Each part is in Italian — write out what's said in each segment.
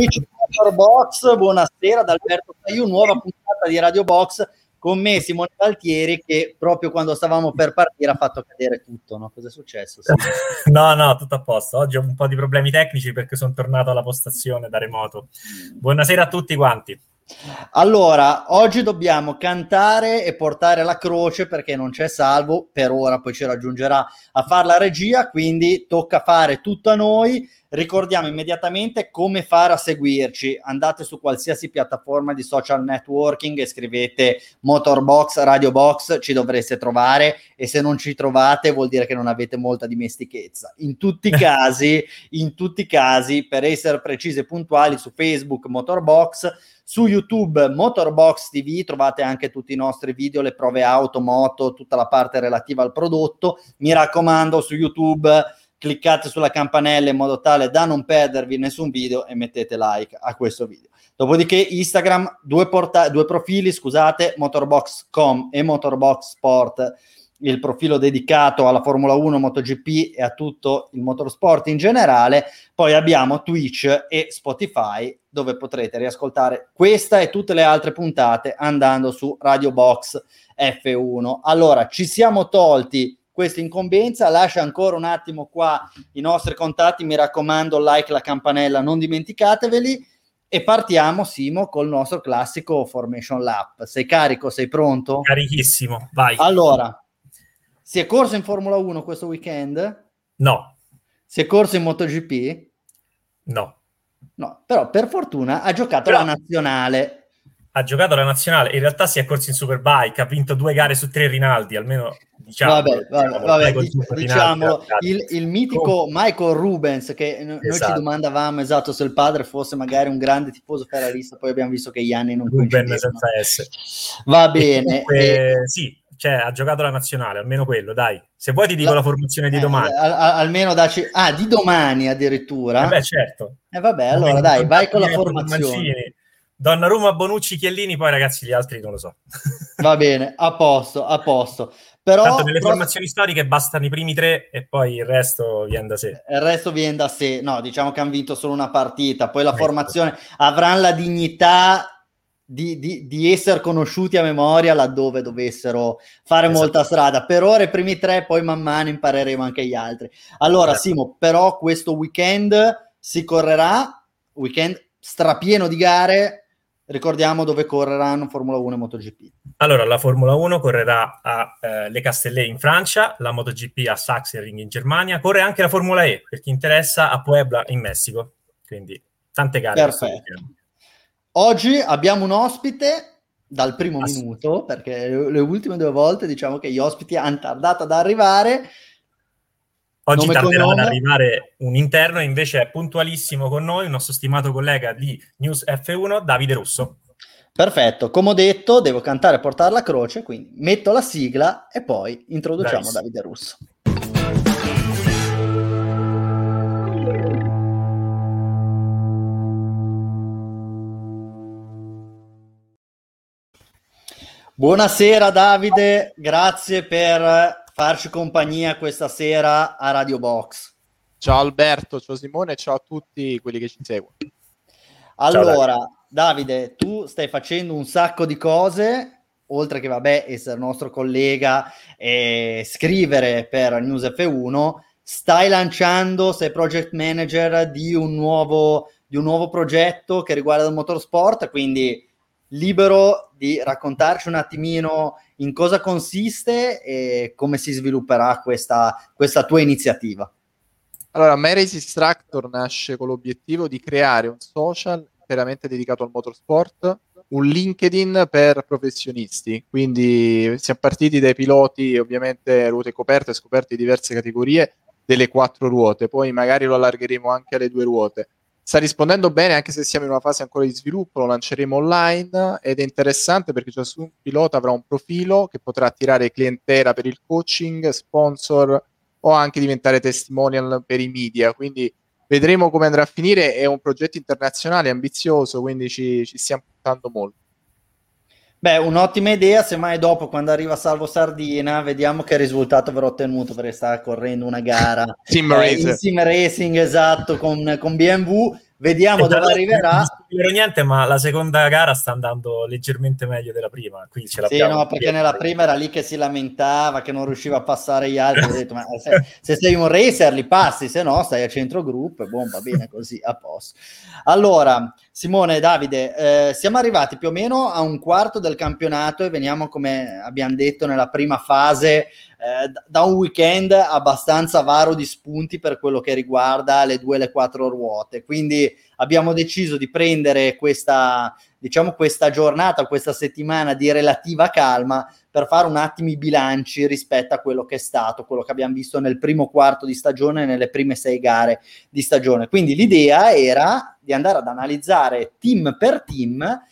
amici di Motorbox, buonasera da Alberto Taiu, nuova puntata di Radio Box con me Simone Valtieri che proprio quando stavamo per partire ha fatto cadere tutto, no? Cosa è successo? Sì. no, no, tutto a posto. Oggi ho un po' di problemi tecnici perché sono tornato alla postazione da remoto. Buonasera a tutti quanti. Allora, oggi dobbiamo cantare e portare la croce perché non c'è salvo, per ora poi ci raggiungerà a fare la regia, quindi tocca fare tutto a noi. Ricordiamo immediatamente come fare a seguirci. Andate su qualsiasi piattaforma di social networking e scrivete Motorbox, Radio Box, ci dovreste trovare e se non ci trovate vuol dire che non avete molta dimestichezza. In tutti i casi, in tutti i casi, per essere precisi e puntuali, su Facebook Motorbox, su YouTube Motorbox TV trovate anche tutti i nostri video, le prove auto, moto, tutta la parte relativa al prodotto. Mi raccomando, su YouTube cliccate sulla campanella in modo tale da non perdervi nessun video e mettete like a questo video. Dopodiché Instagram, due, porta- due profili, scusate, motorbox.com e motorbox sport, il profilo dedicato alla Formula 1, MotoGP e a tutto il motorsport in generale. Poi abbiamo Twitch e Spotify dove potrete riascoltare questa e tutte le altre puntate andando su Radio Box F1. Allora, ci siamo tolti questa incombenza. Lascia ancora un attimo qua i nostri contatti, mi raccomando, like la campanella, non dimenticateveli. E partiamo, Simo, col nostro classico Formation Lap. Sei carico? Sei pronto? Carichissimo, vai. Allora, si è corso in Formula 1 questo weekend? No. Si è corso in MotoGP? No. No, però per fortuna ha giocato però, la nazionale ha giocato la nazionale, in realtà si è corso in Superbike, ha vinto due gare su tre Rinaldi, almeno diciamo. Vabbè, vabbè, vabbè dic- diciamo il, il, mitico Michael Rubens, che esatto. noi ci esatto. domandavamo esatto se il padre fosse magari un grande tifoso ferrarista, poi abbiamo visto che gli anni non Ruben senza S. Va bene. Comunque, e... Sì, cioè ha giocato la nazionale, almeno quello, dai. Se vuoi ti dico la, la formazione di eh, domani. Al, almeno daci... Ah, di domani addirittura? Eh beh, certo. E eh, vabbè, allora dai, vai con la formazione. Donnarumma, Bonucci, Chiellini, poi ragazzi gli altri non lo so. Va bene, a posto, a posto. Però, Tanto nelle però... formazioni storiche bastano i primi tre e poi il resto viene da sé. Il resto viene da sé. No, diciamo che hanno vinto solo una partita, poi la ecco. formazione avranno la dignità di, di, di, essere conosciuti a memoria laddove dovessero fare esatto. molta strada. Per ora i primi tre, poi man mano impareremo anche gli altri. Allora, esatto. Simo, però questo weekend si correrà, weekend strapieno di gare, Ricordiamo dove correranno Formula 1 e MotoGP. Allora, la Formula 1 correrà a eh, Le Castellet in Francia, la MotoGP a Sachsenring in Germania, corre anche la Formula E, per chi interessa, a Puebla in Messico. Quindi, tante gare. Perfetto. Oggi abbiamo un ospite dal primo Ass- minuto, perché le, le ultime due volte diciamo che gli ospiti hanno tardato ad arrivare Oggi nome tarderà ad arrivare un interno, invece è puntualissimo con noi il nostro stimato collega di News F1, Davide Russo. Perfetto, come ho detto, devo cantare e portare la croce, quindi metto la sigla e poi introduciamo Bravissimo. Davide Russo. Buonasera Davide, grazie per farci compagnia questa sera a Radio Box. Ciao Alberto, ciao Simone, ciao a tutti quelli che ci seguono. Allora, ciao, Davide, tu stai facendo un sacco di cose, oltre che vabbè essere nostro collega e scrivere per News F1, stai lanciando, sei project manager di un nuovo, di un nuovo progetto che riguarda il motorsport, quindi libero di raccontarci un attimino in cosa consiste e come si svilupperà questa, questa tua iniziativa. Allora, MyRace Tractor nasce con l'obiettivo di creare un social interamente dedicato al motorsport, un LinkedIn per professionisti. Quindi siamo partiti dai piloti, ovviamente ruote coperte, scoperte di diverse categorie delle quattro ruote, poi magari lo allargheremo anche alle due ruote sta rispondendo bene anche se siamo in una fase ancora di sviluppo, lo lanceremo online ed è interessante perché ciascun pilota avrà un profilo che potrà attirare clientela per il coaching, sponsor o anche diventare testimonial per i media, quindi vedremo come andrà a finire, è un progetto internazionale ambizioso, quindi ci, ci stiamo puntando molto. Beh, un'ottima idea, semmai dopo quando arriva Salvo Sardina vediamo che risultato avrà ottenuto perché sta correndo una gara. Sim, eh, sim racing esatto con, con BMW vediamo dove arriverà. Non niente, ma la seconda gara sta andando leggermente meglio della prima. Qui ce sì, no, perché nella prima era lì che si lamentava, che non riusciva a passare gli altri. Ho detto, ma se, se, sei un racer li passi, se no stai a centro gruppo e boh, va bene così, a posto. Allora, Simone e Davide, eh, siamo arrivati più o meno a un quarto del campionato e veniamo, come abbiamo detto, nella prima fase eh, da un weekend abbastanza varo di spunti per quello che riguarda le due e le quattro ruote. Quindi abbiamo deciso di prendere questa, diciamo, questa giornata, questa settimana di relativa calma per fare un attimo i bilanci rispetto a quello che è stato, quello che abbiamo visto nel primo quarto di stagione, nelle prime sei gare di stagione. Quindi l'idea era di andare ad analizzare team per team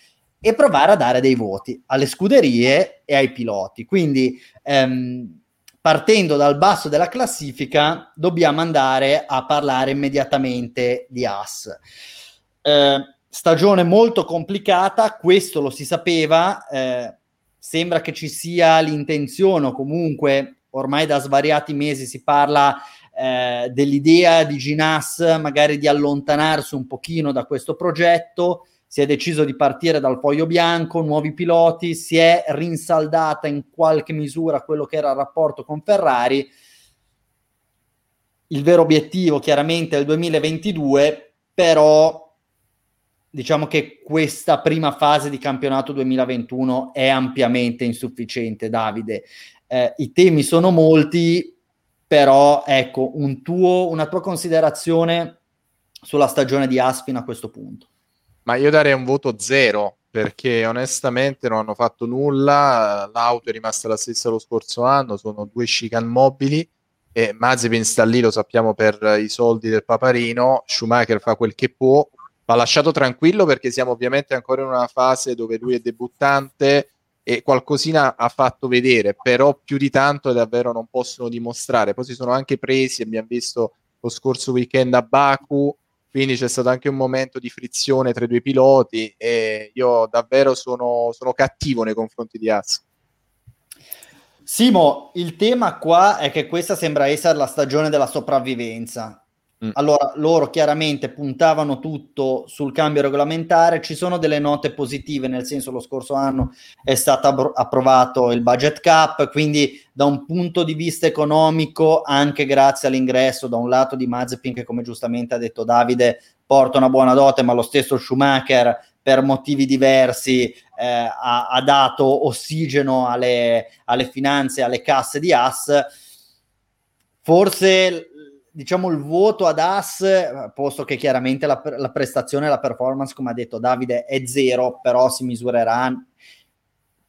e provare a dare dei voti alle scuderie e ai piloti. Quindi ehm, partendo dal basso della classifica, dobbiamo andare a parlare immediatamente di As. Eh, stagione molto complicata, questo lo si sapeva, eh, sembra che ci sia l'intenzione o comunque ormai da svariati mesi si parla eh, dell'idea di Ginas magari di allontanarsi un pochino da questo progetto si è deciso di partire dal foglio bianco, nuovi piloti, si è rinsaldata in qualche misura quello che era il rapporto con Ferrari. Il vero obiettivo chiaramente è il 2022, però diciamo che questa prima fase di campionato 2021 è ampiamente insufficiente, Davide. Eh, I temi sono molti, però ecco, un tuo, una tua considerazione sulla stagione di Aspin a questo punto. Ma io darei un voto zero perché onestamente non hanno fatto nulla. L'auto è rimasta la stessa lo scorso anno, sono due chicane mobili e Mazepin sta lì, lo sappiamo per i soldi del paparino. Schumacher fa quel che può, va lasciato tranquillo perché siamo ovviamente ancora in una fase dove lui è debuttante e qualcosina ha fatto vedere, però più di tanto davvero non possono dimostrare. Poi si sono anche presi, abbiamo visto lo scorso weekend a Baku quindi c'è stato anche un momento di frizione tra i due piloti e io davvero sono, sono cattivo nei confronti di Haas. Simo, il tema qua è che questa sembra essere la stagione della sopravvivenza. Mm. Allora, loro chiaramente puntavano tutto sul cambio regolamentare, ci sono delle note positive, nel senso lo scorso anno è stato appro- approvato il budget cap, quindi da un punto di vista economico, anche grazie all'ingresso da un lato di Mazepin, che come giustamente ha detto Davide, porta una buona dote, ma lo stesso Schumacher per motivi diversi eh, ha, ha, dato ossigeno alle, alle finanze, alle casse di As. Forse diciamo il voto ad As, posto che chiaramente la, la prestazione la performance, come ha detto Davide, è zero, però si misurerà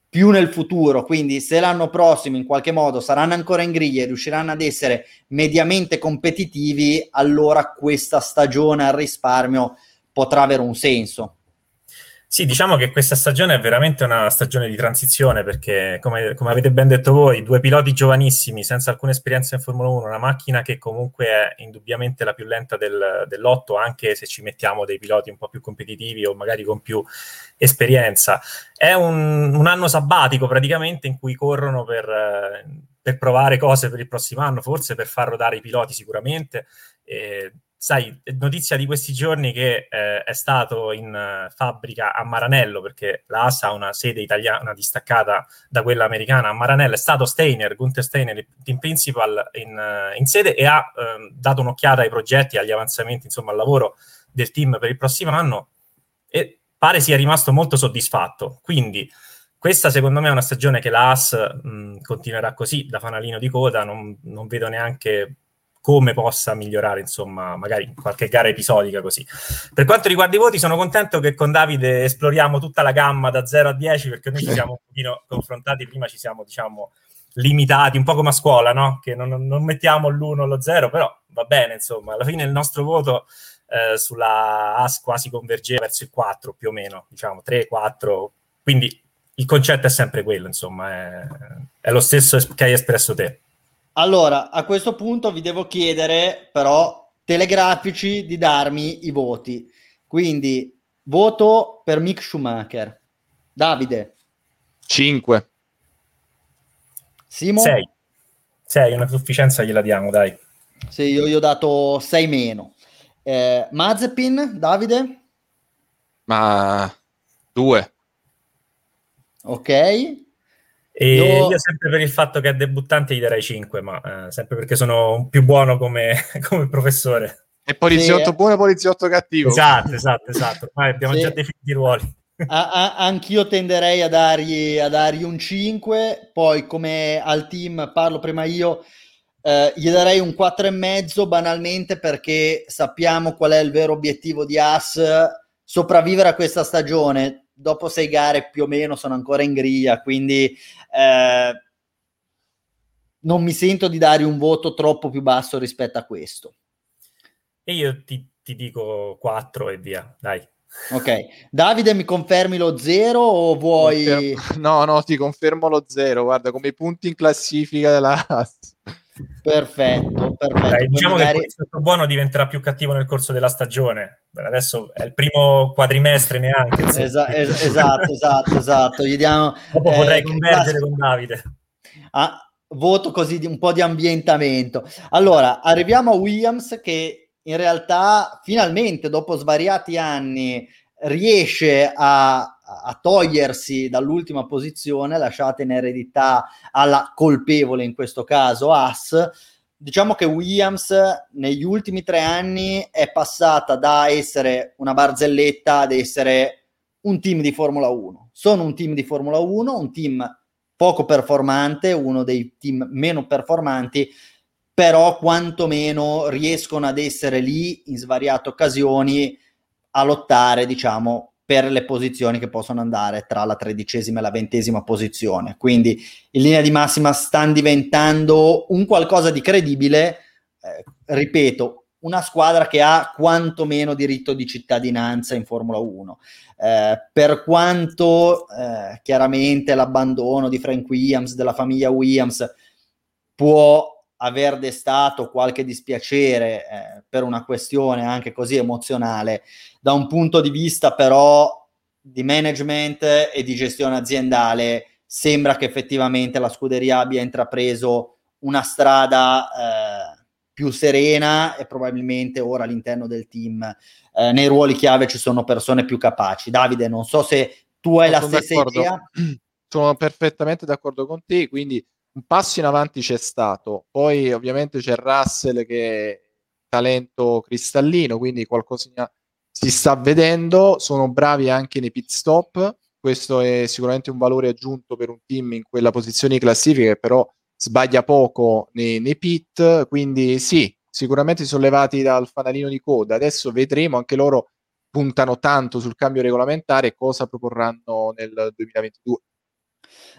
più nel futuro, quindi se l'anno prossimo in qualche modo saranno ancora in griglia e riusciranno ad essere mediamente competitivi, allora questa stagione al risparmio potrà avere un senso. Sì, diciamo che questa stagione è veramente una stagione di transizione perché, come, come, avete ben detto voi, due piloti giovanissimi senza alcuna esperienza in Formula 1, una macchina che comunque è indubbiamente la più lenta del, dell'otto, anche se ci mettiamo dei piloti un po' più competitivi o magari con più esperienza. È un, un anno sabbatico praticamente in cui corrono per, per, provare cose per il prossimo anno, forse per far rodare i piloti sicuramente. E, sai, notizia di questi giorni che eh, è stato in uh, fabbrica a Maranello, perché la ASA ha una sede italiana distaccata da quella americana a Maranello, è stato Steiner, Gunther Steiner, il team principal in, uh, in sede e ha uh, dato un'occhiata ai progetti, agli avanzamenti, insomma, al lavoro del team per il prossimo anno e pare sia rimasto molto soddisfatto. Quindi questa secondo me è una stagione che la AS mh, continuerà così, da fanalino di coda, non, non vedo neanche come possa migliorare, insomma, magari in qualche gara episodica così. Per quanto riguarda i voti, sono contento che con Davide esploriamo tutta la gamma da 0 a 10, perché noi ci siamo un pochino confrontati, prima ci siamo, diciamo, limitati, un po' come a scuola, no? Che non, non mettiamo l'1 o lo 0, però va bene, insomma, alla fine il nostro voto eh, sulla AS quasi convergeva verso il 4 più o meno, diciamo 3, 4, quindi il concetto è sempre quello, insomma, è, è lo stesso che hai espresso te. Allora, a questo punto vi devo chiedere, però, telegrafici di darmi i voti. Quindi, voto per Mick Schumacher. Davide. 5. Simo? 6. 6, una sufficienza gliela diamo, dai. Sì, io gli ho dato 6 meno. Eh, Mazepin, Davide? Ma due. Ok. E io... io... sempre per il fatto che è debuttante gli darei 5, ma eh, sempre perché sono più buono come, come professore. E poliziotto sì. buono e poliziotto cattivo. Esatto, esatto, esatto. Ormai abbiamo sì. già definito i ruoli. A- a- anch'io tenderei a dargli, a dargli un 5, poi come al team parlo prima io, eh, gli darei un 4,5 banalmente perché sappiamo qual è il vero obiettivo di As, sopravvivere a questa stagione. Dopo sei gare più o meno sono ancora in griglia, quindi eh, non mi sento di dare un voto troppo più basso rispetto a questo. E io ti, ti dico 4 e via, dai. Ok, Davide mi confermi lo 0 o vuoi... Confermo... No, no, ti confermo lo 0, guarda come i punti in classifica della Perfetto, perfetto. Dai, diciamo magari... che il buono diventerà più cattivo nel corso della stagione. Adesso è il primo quadrimestre neanche. Esa- es- esatto, esatto, esatto. Gli diamo, Dopo eh, potrei convergere con Davide. Ah, voto così di un po' di ambientamento. Allora, arriviamo a Williams che in realtà finalmente dopo svariati anni riesce a a togliersi dall'ultima posizione, lasciata in eredità alla colpevole, in questo caso As. Diciamo che Williams negli ultimi tre anni è passata da essere una barzelletta ad essere un team di Formula 1. Sono un team di Formula 1, un team poco performante, uno dei team meno performanti, però quantomeno riescono ad essere lì in svariate occasioni a lottare, diciamo, per le posizioni che possono andare tra la tredicesima e la ventesima posizione. Quindi in linea di massima stanno diventando un qualcosa di credibile, eh, ripeto, una squadra che ha quantomeno diritto di cittadinanza in Formula 1. Eh, per quanto eh, chiaramente l'abbandono di Frank Williams, della famiglia Williams, può aver destato qualche dispiacere eh, per una questione anche così emozionale, da un punto di vista però di management e di gestione aziendale, sembra che effettivamente la scuderia abbia intrapreso una strada eh, più serena e probabilmente ora all'interno del team eh, nei ruoli chiave ci sono persone più capaci. Davide, non so se tu hai sono la stessa d'accordo. idea. Sono perfettamente d'accordo con te, quindi un passo in avanti c'è stato. Poi ovviamente c'è Russell che è talento cristallino, quindi qualcosa si sta vedendo, sono bravi anche nei pit stop, questo è sicuramente un valore aggiunto per un team in quella posizione di classifica che però sbaglia poco nei, nei pit, quindi sì, sicuramente sollevati dal fanalino di coda, adesso vedremo, anche loro puntano tanto sul cambio regolamentare cosa proporranno nel 2022.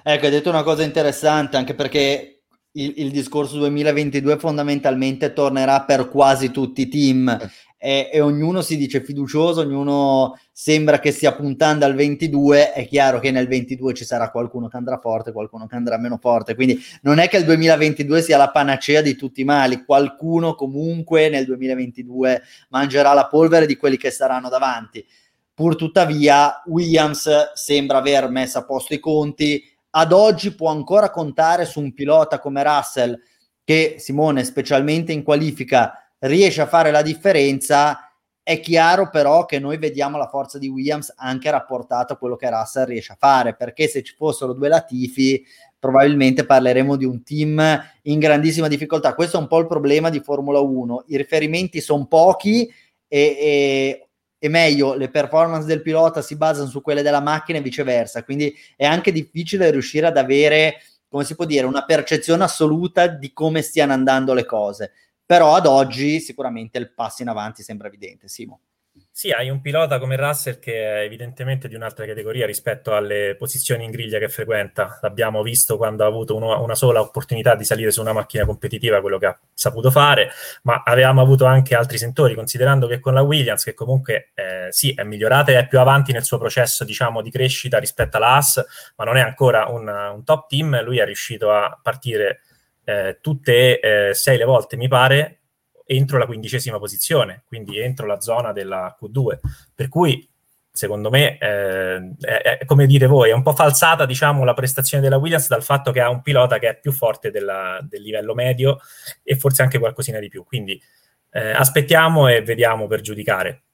Ecco, hai detto una cosa interessante anche perché il, il, discorso 2022 fondamentalmente tornerà per quasi tutti i team eh. e, e, ognuno si dice fiducioso, ognuno sembra che stia puntando al 22, è chiaro che nel 22 ci sarà qualcuno che andrà forte, qualcuno che andrà meno forte, quindi non è che il 2022 sia la panacea di tutti i mali, qualcuno comunque nel 2022 mangerà la polvere di quelli che saranno davanti. Pur tuttavia Williams sembra aver messo a posto i conti, ad oggi può ancora contare su un pilota come Russell che Simone, specialmente in qualifica, riesce a fare la differenza. È chiaro però che noi vediamo la forza di Williams anche rapportata a quello che Russell riesce a fare, perché se ci fossero due Latifi probabilmente parleremo di un team in grandissima difficoltà. Questo è un po' il problema di Formula 1. I riferimenti sono pochi e, e e meglio, le performance del pilota si basano su quelle della macchina e viceversa, quindi è anche difficile riuscire ad avere, come si può dire, una percezione assoluta di come stiano andando le cose. Però ad oggi sicuramente il passo in avanti sembra evidente, Simo. Sì, hai un pilota come Russell che è evidentemente di un'altra categoria rispetto alle posizioni in griglia che frequenta. L'abbiamo visto quando ha avuto uno, una sola opportunità di salire su una macchina competitiva, quello che ha saputo fare, ma avevamo avuto anche altri sentori, considerando che con la Williams, che comunque eh, sì, è migliorata e è più avanti nel suo processo diciamo, di crescita rispetto alla AS, ma non è ancora un, un top team, lui è riuscito a partire eh, tutte e eh, sei le volte, mi pare, entro la quindicesima posizione, quindi entro la zona della Q2. Per cui, secondo me, eh, è, è, come dite voi, è un po' falsata diciamo, la prestazione della Williams dal fatto che ha un pilota che è più forte della, del livello medio e forse anche qualcosina di più. Quindi eh, aspettiamo e vediamo per giudicare.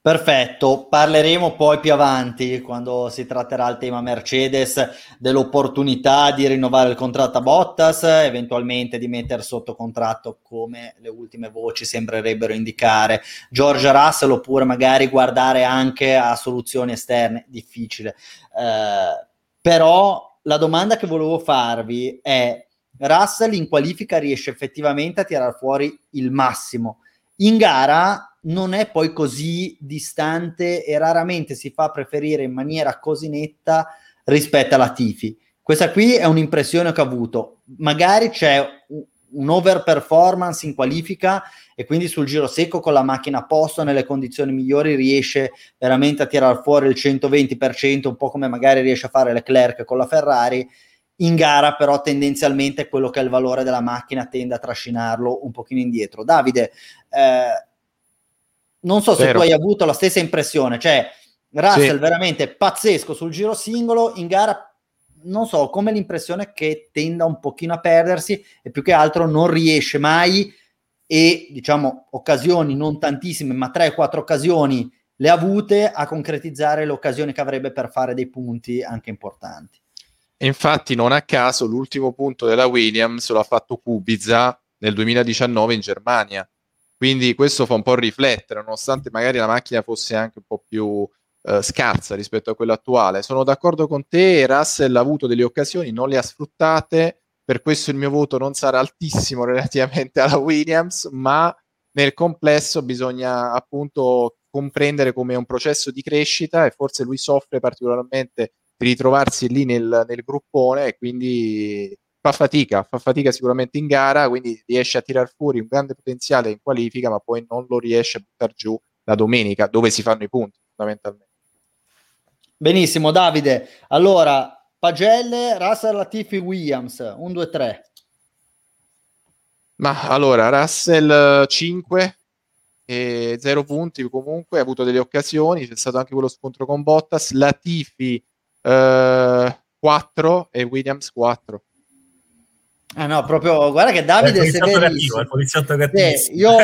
Perfetto, parleremo poi più avanti quando si tratterà il tema Mercedes dell'opportunità di rinnovare il contratto a Bottas, eventualmente di mettere sotto contratto come le ultime voci sembrerebbero indicare George Russell oppure magari guardare anche a soluzioni esterne, difficile. Eh, però la domanda che volevo farvi è Russell in qualifica riesce effettivamente a tirare fuori il massimo. In gara non è poi così distante e raramente si fa preferire in maniera così netta rispetto alla Tifi. Questa qui è un'impressione che ho avuto. Magari c'è un overperformance in qualifica e quindi sul giro secco con la macchina a posto nelle condizioni migliori riesce veramente a tirare fuori il 120%, un po' come magari riesce a fare Leclerc con la Ferrari. In gara però tendenzialmente quello che è il valore della macchina tende a trascinarlo un pochino indietro. Davide, eh, non so se Vero. tu hai avuto la stessa impressione, cioè Russell sì. veramente pazzesco sul giro singolo, in gara non so, come l'impressione che tenda un pochino a perdersi e più che altro non riesce mai e diciamo occasioni non tantissime, ma 3-4 occasioni le ha avute a concretizzare le occasioni che avrebbe per fare dei punti anche importanti. Infatti non a caso l'ultimo punto della Williams l'ha fatto Kubica nel 2019 in Germania quindi questo fa un po' riflettere, nonostante magari la macchina fosse anche un po' più eh, scarsa rispetto a quella attuale. Sono d'accordo con te, Russell ha avuto delle occasioni, non le ha sfruttate, per questo il mio voto non sarà altissimo relativamente alla Williams, ma nel complesso bisogna appunto comprendere come è un processo di crescita e forse lui soffre particolarmente di ritrovarsi lì nel, nel gruppone e quindi fa fatica, fa fatica sicuramente in gara, quindi riesce a tirar fuori un grande potenziale in qualifica, ma poi non lo riesce a buttare giù la domenica, dove si fanno i punti fondamentalmente. Benissimo, Davide. Allora, Pagelle, Russell, Latifi, Williams, 1, 2, 3. Ma allora, Russell 5 e 0 punti comunque, ha avuto delle occasioni, c'è stato anche quello scontro con Bottas, Latifi eh, 4 e Williams 4. Ah no, proprio guarda che Davide è. Il poliziotto cattivo. Sì, io,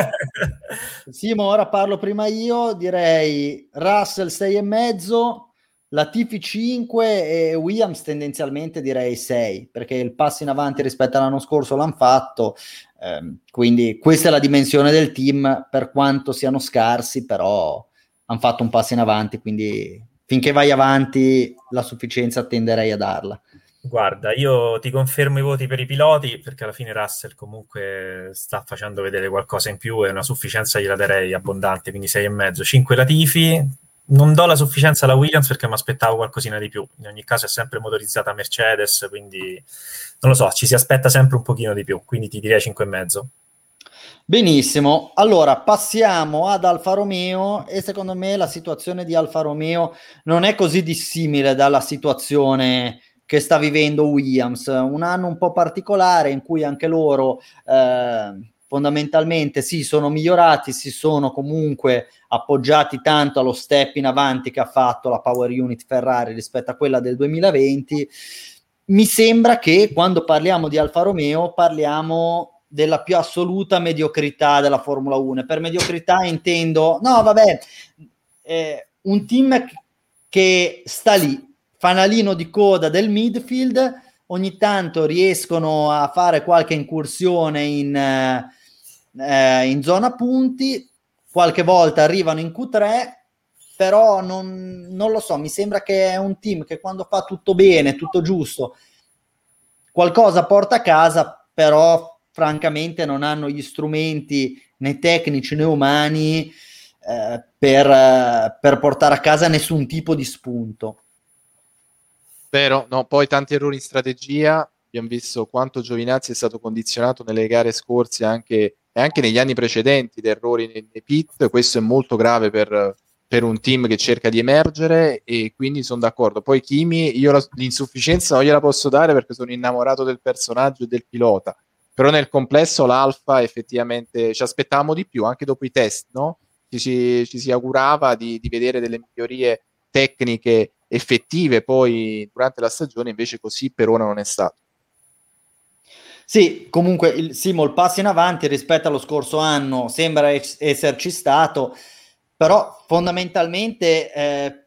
Simo, ora parlo prima io, direi Russell 6 e mezzo, Latifi 5 e Williams tendenzialmente direi 6, perché il passo in avanti rispetto all'anno scorso l'hanno fatto, ehm, quindi questa è la dimensione del team, per quanto siano scarsi, però hanno fatto un passo in avanti, quindi finché vai avanti la sufficienza tenderei a darla. Guarda, io ti confermo i voti per i piloti perché alla fine Russell comunque sta facendo vedere qualcosa in più e una sufficienza gliela darei abbondante, quindi 6,5. 5 Latifi, non do la sufficienza alla Williams perché mi aspettavo qualcosina di più. In ogni caso è sempre motorizzata Mercedes, quindi non lo so, ci si aspetta sempre un pochino di più, quindi ti direi 5,5. Benissimo, allora passiamo ad Alfa Romeo e secondo me la situazione di Alfa Romeo non è così dissimile dalla situazione che sta vivendo Williams, un anno un po' particolare in cui anche loro eh, fondamentalmente si sono migliorati, si sono comunque appoggiati tanto allo step in avanti che ha fatto la Power Unit Ferrari rispetto a quella del 2020. Mi sembra che quando parliamo di Alfa Romeo parliamo della più assoluta mediocrità della Formula 1. Per mediocrità intendo, no, vabbè, eh, un team che sta lì, fanalino di coda del midfield, ogni tanto riescono a fare qualche incursione in, eh, in zona punti, qualche volta arrivano in Q3, però non, non, lo so, mi sembra che è un team che quando fa tutto bene, tutto giusto, qualcosa porta a casa, però francamente non hanno gli strumenti né tecnici né umani eh, per, per portare a casa nessun tipo di spunto. Vero, no, poi tanti errori in strategia, abbiamo visto quanto Giovinazzi è stato condizionato nelle gare scorse anche, e anche negli anni precedenti da errori nei, nei pit, questo è molto grave per, per, un team che cerca di emergere e quindi sono d'accordo. Poi Kimi, io la, l'insufficienza non gliela posso dare perché sono innamorato del personaggio e del pilota, però nel complesso l'Alfa effettivamente ci aspettavamo di più anche dopo i test, no? Ci, ci, ci si augurava di, di vedere delle migliorie tecniche effettive poi durante la stagione, invece così per ora non è stato. Sì, comunque il Simo il passo in avanti rispetto allo scorso anno sembra es- esserci stato, però fondamentalmente eh,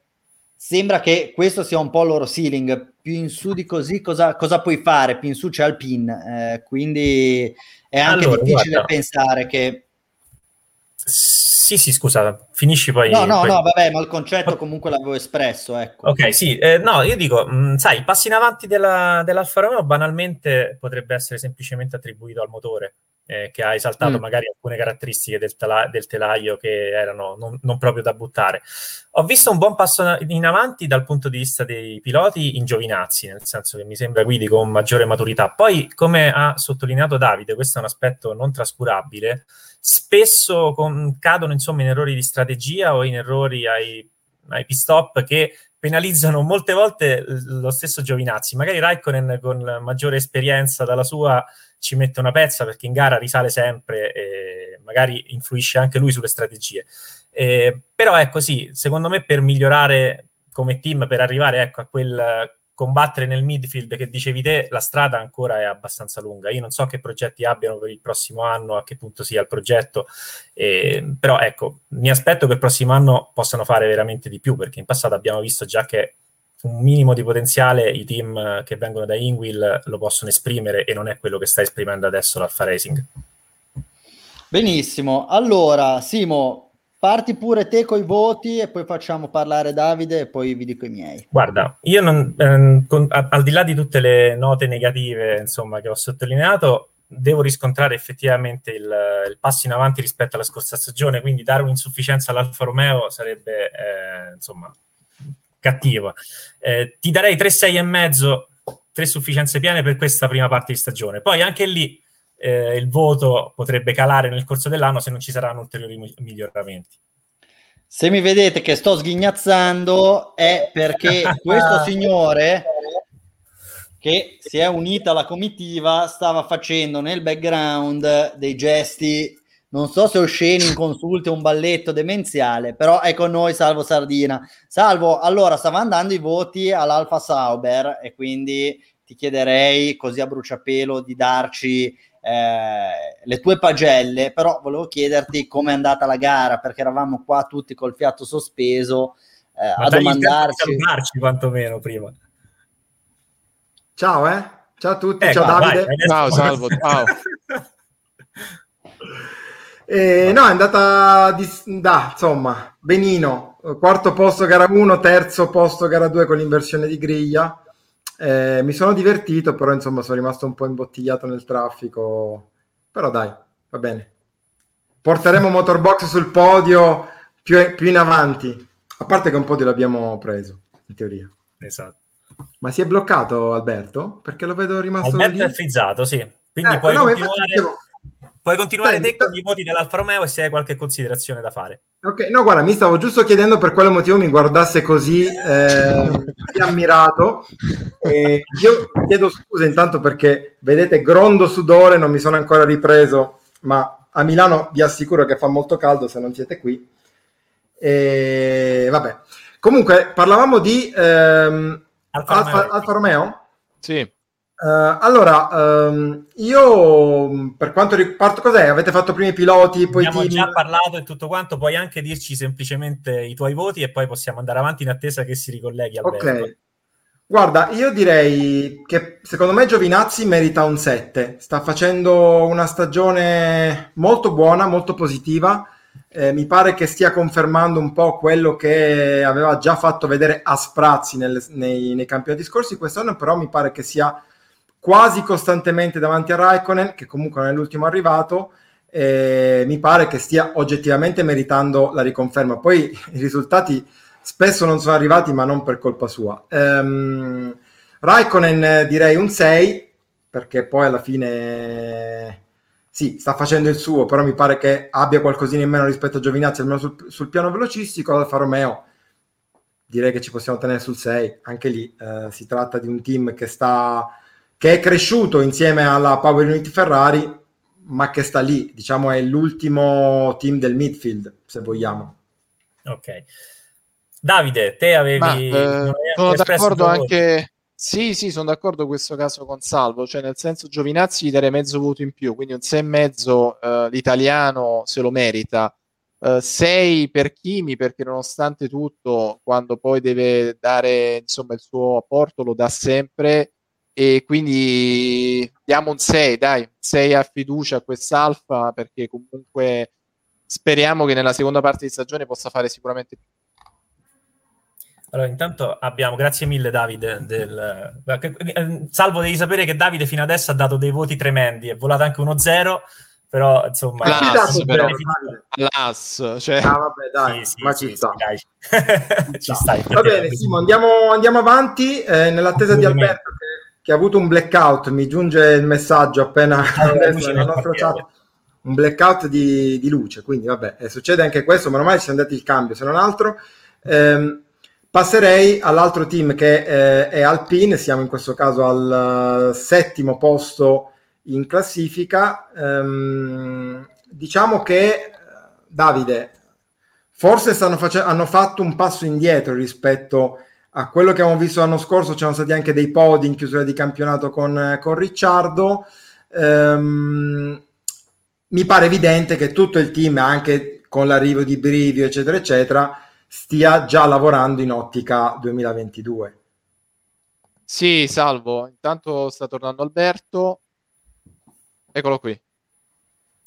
sembra che questo sia un po' il loro ceiling. Più in su di così cosa, cosa puoi fare? Più in su c'è Alpin, eh, quindi è anche Allora, difficile guarda. pensare che... Sì, sì, scusa, finisci poi. No, no, poi- no, vabbè, ma il concetto comunque l'avevo espresso, ecco. Ok, sì, eh, no, io dico, mh, sai, il passo in avanti della, dell'Alfa Romeo banalmente potrebbe essere semplicemente attribuito al motore, eh, che ha esaltato Mm. magari alcune caratteristiche del, tela- del telaio che erano non, non proprio da buttare. Ho visto un buon passo in avanti dal punto di vista dei piloti in Giovinazzi, nel senso che mi sembra guidi con maggiore maturità. Poi, come ha sottolineato Davide, questo è un aspetto non trascurabile, spesso con- cadono insomma in errori di strategia o in errori ai, ai pit stop che penalizzano molte volte lo stesso Giovinazzi. Magari Raikkonen con maggiore esperienza dalla sua ci mette una pezza perché in gara risale sempre e magari influisce anche lui sulle strategie. Eh, però è così, secondo me per migliorare come team, per arrivare ecco, a quel combattere nel midfield che dicevi te, la strada ancora è abbastanza lunga. Io non so che progetti abbiano per il prossimo anno, a che punto sia il progetto, eh, però ecco, mi aspetto che il prossimo anno possano fare veramente di più, perché in passato abbiamo visto già che un minimo di potenziale i team che vengono da Ingwill lo possono esprimere e non è quello che sta esprimendo adesso l'Alfa Racing. Benissimo, allora Simo, parti pure te coi voti e poi facciamo parlare Davide e poi vi dico i miei. Guarda, io non, ehm, con- a- al di là di tutte le note negative insomma, che ho sottolineato, devo riscontrare effettivamente il, il passo in avanti rispetto alla scorsa stagione, quindi dare un'insufficienza all'Alfa Romeo sarebbe eh, insomma cattivo. Eh, ti darei 3-6 e mezzo, tre sufficienze piene per questa prima parte di stagione. Poi anche lì eh, il voto potrebbe calare nel corso dell'anno se non ci saranno ulteriori mi- miglioramenti. Se mi vedete che sto sghignazzando è perché questo signore che si è unito alla comitiva stava facendo nel background dei gesti, non so se osceni, inconsulti, un balletto demenziale, però è con noi Salvo Sardina. Salvo, allora stava andando i voti all'Alfa Sauber e quindi ti chiederei così a bruciapelo di darci eh, le tue pagelle, però volevo chiederti com'è andata la gara perché eravamo qua tutti col fiato sospeso eh, Ma a domandarci. salutarci quantomeno prima. Ciao, eh? Ciao a tutti, Eh, ciao vai, Davide. vai, Ciao, Salvo, ciao. Eh, no, è andata di, da, insomma, benino. Quarto posto gara 1, terzo posto gara 2 con l'inversione di griglia. Eh, mi sono divertito, però insomma sono rimasto un po' imbottigliato nel traffico. Però dai, va bene. Porteremo Motorbox sul podio più, più in avanti. A parte che un podio l'abbiamo preso, in teoria. Esatto. Ma si è bloccato Alberto? Perché lo vedo rimasto Alberto lì. è frizzato, sì. Quindi Eh, puoi no, infatti continuare, puoi continuare Senti, te con i voti dell'Alfa Romeo e se hai qualche considerazione da fare. Ok, no, guarda, mi stavo giusto chiedendo per quale motivo mi guardasse così, eh, così ammirato. E io chiedo scusa intanto perché vedete grondo sudore, non mi sono ancora ripreso, ma a Milano vi assicuro che fa molto caldo se non siete qui. E vabbè, comunque parlavamo di ehm, Alfa Alfa, Romeo. Alfa Romeo. Sì, Eh, allora, ehm, io per quanto riguarda cos'è? Avete fatto prima i piloti, poi Abbiamo team? già parlato e tutto quanto, puoi anche dirci semplicemente i tuoi voti e poi possiamo andare avanti in attesa che si ricolleghi Alberto. Ok. Guarda, io direi che secondo me Giovinazzi merita un 7. Sta facendo una stagione molto buona, molto positiva. Eh, mi pare che stia confermando un po' quello che aveva già fatto vedere a sprazzi nelle- nei, nei campionati scorsi. Quest'anno, però, mi pare che sia quasi costantemente davanti a Raikkonen, che comunque non è l'ultimo arrivato. E mi pare che stia oggettivamente meritando la riconferma. Poi i risultati spesso non sono arrivati, ma non per colpa sua. Ehm, Raikkonen eh, direi un 6, perché poi alla fine sì, sta facendo il suo, però mi pare che abbia qualcosina in meno rispetto a Giovinazzi, almeno sul, sul piano velocistico. Alfa Romeo direi che ci possiamo tenere sul 6. Anche lì eh, si tratta di un team che sta che è cresciuto insieme alla Power Unit Ferrari, ma che sta lì, diciamo è l'ultimo team del midfield, se vogliamo. Ok. Davide, te avevi ma eh, sono d'accordo anche, Sì, sì, sono d'accordo in questo caso con Salvo, cioè nel senso Giovinazzi gli darei mezzo voto in più, quindi un 6,5 eh, l'italiano se lo merita. 6 uh, per Kimi perché nonostante tutto quando poi deve dare insomma il suo apporto lo dà sempre e quindi diamo un 6 dai 6 a fiducia a quest'Alfa perché comunque speriamo che nella seconda parte di stagione possa fare sicuramente più allora, intanto abbiamo, grazie mille Davide. Del, eh, salvo devi sapere che Davide fino adesso ha dato dei voti tremendi, è volato anche 1-0, però insomma... L'AS, però, l'AS, cioè... Ah, vabbè, dai, sì, sì, ma ci sì, sta. Dai. ci sta. Va bene, Simo, andiamo, andiamo avanti, eh, nell'attesa di Alberto che, che, ha avuto un blackout, mi giunge il messaggio appena adesso nel nostro chat un blackout di, di, luce, quindi vabbè, eh, succede anche questo, ma ormai ci siamo dati il cambio, se non altro. Eh, Passerei all'altro team che eh, è Alpine, siamo in questo caso al uh, settimo posto in classifica. Um, diciamo che Davide, forse face- hanno fatto un passo indietro rispetto a quello che abbiamo visto l'anno scorso, c'erano stati anche dei podi in chiusura di campionato con, con Ricciardo. Um, mi pare evidente che tutto il team, anche con l'arrivo di Brivio, eccetera, eccetera, stia già lavorando in ottica 2022. Sì, salvo. Intanto sta tornando Alberto. Eccolo qui.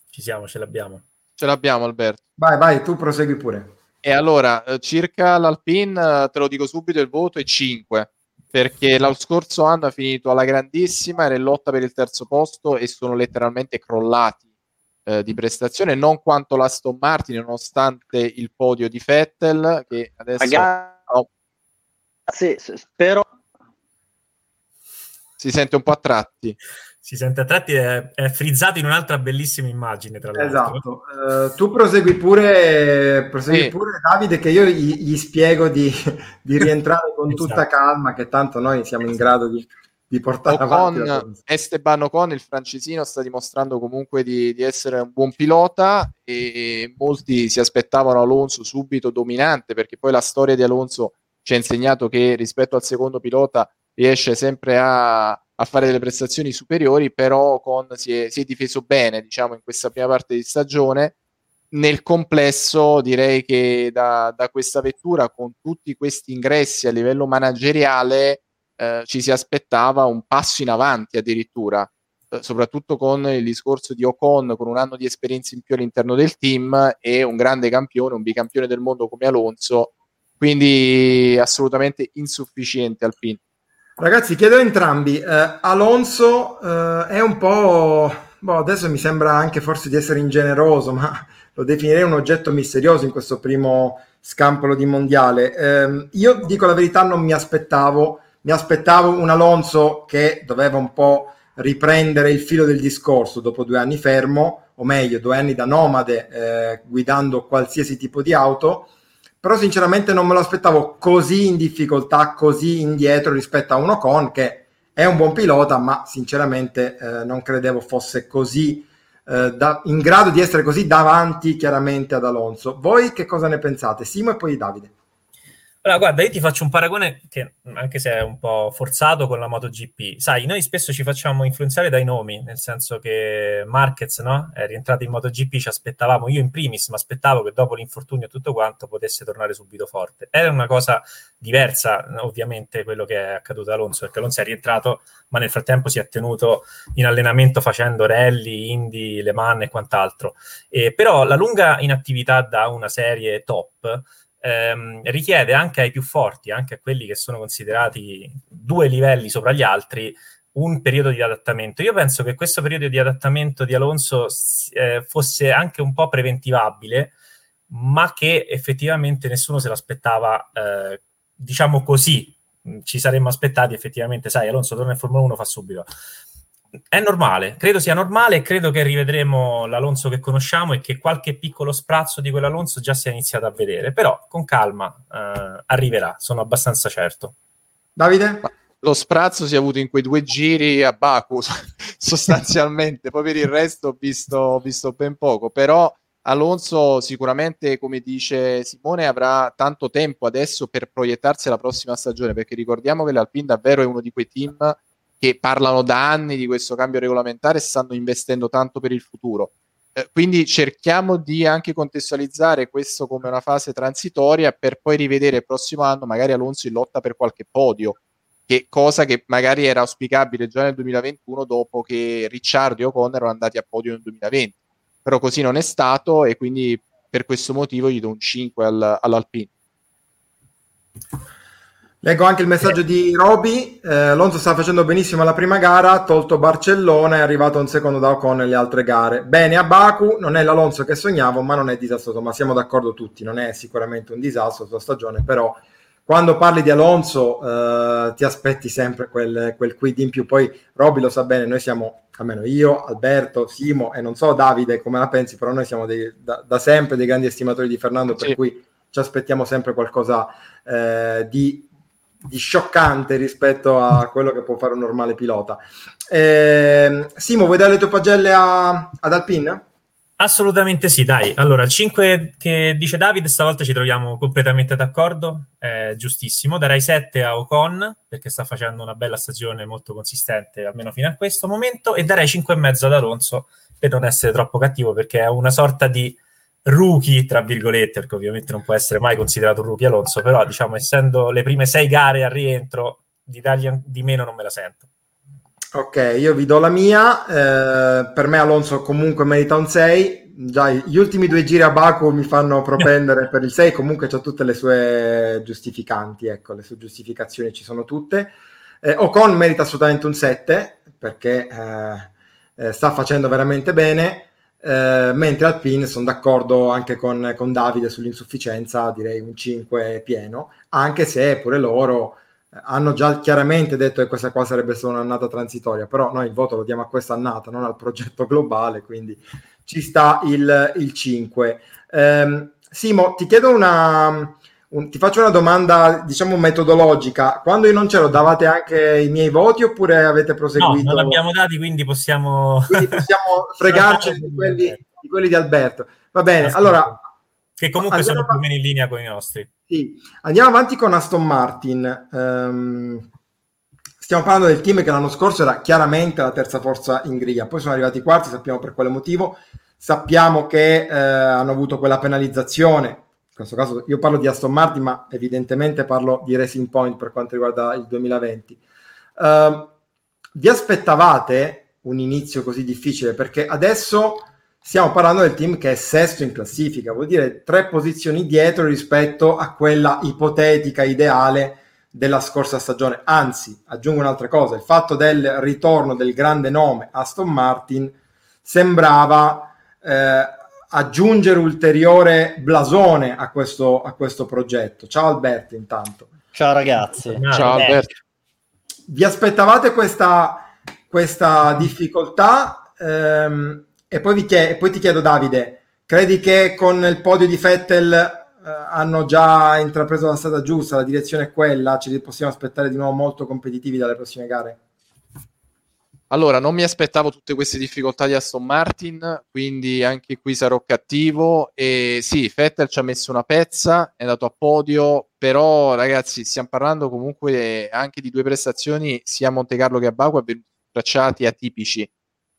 Ci siamo, ce l'abbiamo. Ce l'abbiamo Alberto. Vai, vai, tu prosegui pure. E allora, eh, circa l'Alpine, eh, te lo dico subito, il voto è 5 perché lo scorso anno ha finito alla grandissima, era in lotta per il terzo posto e sono letteralmente crollati eh, di prestazione, non quanto l'Aston Martin, nonostante il podio di Vettel, che adesso... Ragazzi, oh. spero... Si sente un po' a tratti. Si sente a tratti, è, è frizzato in un'altra bellissima immagine, tra l'altro. Esatto. Uh, tu prosegui pure, prosegui sì. pure, Davide, che io gli, gli spiego di, di rientrare con esatto. tutta calma, che tanto noi siamo in grado di di portare Ocon, avanti. Esteban Ocon, il francesino, sta dimostrando comunque di, di, essere un buon pilota e molti si aspettavano Alonso subito dominante perché poi la storia di Alonso ci ha insegnato che rispetto al secondo pilota riesce sempre a, a fare delle prestazioni superiori, però Ocon si è, si è difeso bene diciamo in questa prima parte di stagione nel complesso direi che da, da, questa vettura con tutti questi ingressi a livello manageriale eh, ci si aspettava un passo in avanti addirittura, eh, soprattutto con il discorso di Ocon, con un anno di esperienza in più all'interno del team e un grande campione, un bicampione del mondo come Alonso, quindi assolutamente insufficiente al PIN. Ragazzi, chiedo a entrambi, eh, Alonso eh, è un po', boh, adesso mi sembra anche forse di essere ingeneroso, ma lo definirei un oggetto misterioso in questo primo scampolo di mondiale. Eh, io dico la verità, non mi aspettavo mi aspettavo un Alonso che doveva un po' riprendere il filo del discorso dopo due anni fermo, o meglio, due anni da nomade eh, guidando qualsiasi tipo di auto, però sinceramente non me lo aspettavo così in difficoltà, così indietro rispetto a uno con che è un buon pilota, ma sinceramente eh, non credevo fosse così eh, da, in grado di essere così davanti chiaramente ad Alonso. Voi che cosa ne pensate? Simo e poi Davide. Allora, guarda, io ti faccio un paragone che, anche se è un po' forzato, con la MotoGP. Sai, noi spesso ci facciamo influenzare dai nomi, nel senso che Marquez, no? È rientrato in MotoGP, ci aspettavamo, io in primis, mi aspettavo che dopo l'infortunio e tutto quanto potesse tornare subito forte. Era una cosa diversa, ovviamente, quello che è accaduto ad Alonso, perché Alonso è rientrato, ma nel frattempo si è tenuto in allenamento facendo rally, Indy, Le Mans e quant'altro. E, però la lunga inattività da una serie top ehm, richiede anche ai più forti, anche a quelli che sono considerati due livelli sopra gli altri, un periodo di adattamento. Io penso che questo periodo di adattamento di Alonso eh, fosse anche un po' preventivabile, ma che effettivamente nessuno se l'aspettava, eh, diciamo così. Ci saremmo aspettati effettivamente, sai, Alonso torna in Formula 1, fa subito è normale, credo sia normale e credo che rivedremo l'Alonso che conosciamo e che qualche piccolo sprazzo di quell'Alonso già si è iniziato a vedere, però con calma eh, arriverà, sono abbastanza certo. Davide? Lo sprazzo si è avuto in quei due giri a Baku, sostanzialmente, poi per il resto ho visto, ho visto ben poco, però Alonso sicuramente, come dice Simone, avrà tanto tempo adesso per proiettarsi alla prossima stagione, perché ricordiamo che l'Alpine davvero è uno di quei team che parlano da anni di questo cambio regolamentare e stanno investendo tanto per il futuro. Eh, quindi cerchiamo di anche contestualizzare questo come una fase transitoria per poi rivedere il prossimo anno magari Alonso in lotta per qualche podio, che cosa che magari era auspicabile già nel 2021 dopo che Ricciardo e Ocon erano andati a podio nel 2020 però così non è stato e quindi per questo motivo gli do un 5 al, all'Alpine. Leggo anche il messaggio di Roby. Eh, Alonso sta facendo benissimo la prima gara, tolto Barcellona, è arrivato un secondo da Ocon nelle altre gare. Bene a Baku, non è l'Alonso che sognavo, ma non è disastroso. Ma siamo d'accordo tutti, non è sicuramente un disastro sua stagione, però quando parli di Alonso eh, ti aspetti sempre quel, quel quid in più. Poi Roby lo sa bene, noi siamo almeno io, Alberto, Simo e non so Davide come la pensi, però noi siamo dei, da, da, sempre dei grandi estimatori di Fernando, per sì. cui ci aspettiamo sempre qualcosa eh, di, di, scioccante rispetto a quello che può fare un normale pilota. Eh, Simo, vuoi dare le tue pagelle a, ad Alpine? Assolutamente sì, dai. Allora, il 5 che dice David, stavolta ci troviamo completamente d'accordo, è giustissimo. Darei 7 a Ocon, perché sta facendo una bella stagione molto consistente, almeno fino a questo momento, e darei 5,5 ad Alonso, per non essere troppo cattivo, perché è una sorta di rookie, tra virgolette, perché ovviamente non può essere mai considerato un rookie Alonso, però diciamo, essendo le prime sei gare a rientro, di dargli di meno non me la sento. Ok, io vi do la mia. Eh, per me Alonso comunque merita un 6. Già gli ultimi due giri a Baku mi fanno propendere per il 6. Comunque c'ha tutte le sue giustificanti, ecco, le sue giustificazioni ci sono tutte. Eh, Ocon merita assolutamente un 7 perché eh, eh, sta facendo veramente bene. Eh, mentre Alpine sono d'accordo anche con, con Davide sull'insufficienza, direi un 5 pieno, anche se pure loro hanno già chiaramente detto che questa qua sarebbe stata un'annata transitoria, però noi il voto lo diamo a questa annata, non al progetto globale, quindi ci sta il, il 5. Eh, Simo, ti chiedo una... Un, ti faccio una domanda, diciamo, metodologica. Quando io non c'ero, davate anche i miei voti oppure avete proseguito? No, non abbiamo dati, quindi possiamo... Quindi possiamo fregarci di, quelli, di quelli di Alberto. Va bene, allora che comunque Andiamo sono più o meno in linea con i nostri. Sì. Andiamo avanti con Aston Martin. Um, stiamo parlando del team che l'anno scorso era chiaramente la terza forza in griglia, poi sono arrivati i quarti, sappiamo per quale motivo. Sappiamo che eh, hanno avuto quella penalizzazione. Questo caso io parlo di Aston Martin, ma evidentemente parlo di Racing Point per quanto riguarda il 2020. Uh, ehm, vi aspettavate un inizio così difficile? Perché adesso stiamo parlando del team che è sesto in classifica, vuol dire tre posizioni dietro rispetto a quella ipotetica, ideale della scorsa stagione. Anzi, aggiungo un'altra cosa, il fatto del ritorno del grande nome Aston Martin sembrava eh, aggiungere ulteriore blasone a questo, a questo progetto. Ciao Alberto intanto. Ciao ragazzi. Ciao Alberto. Vi aspettavate questa, questa difficoltà? Ehm, e poi, chied- poi, ti chiedo, Davide, credi che con il podio di Vettel eh, hanno già intrapreso la strada giusta, la direzione è quella, ci possiamo aspettare di nuovo molto competitivi dalle prossime gare? Allora, non mi aspettavo tutte queste difficoltà di Aston Martin, quindi anche qui sarò cattivo. E sì, Vettel ci ha messo una pezza, è andato a podio, però ragazzi, stiamo parlando comunque anche di due prestazioni, sia a Monte Carlo che a Baku, tracciati atipici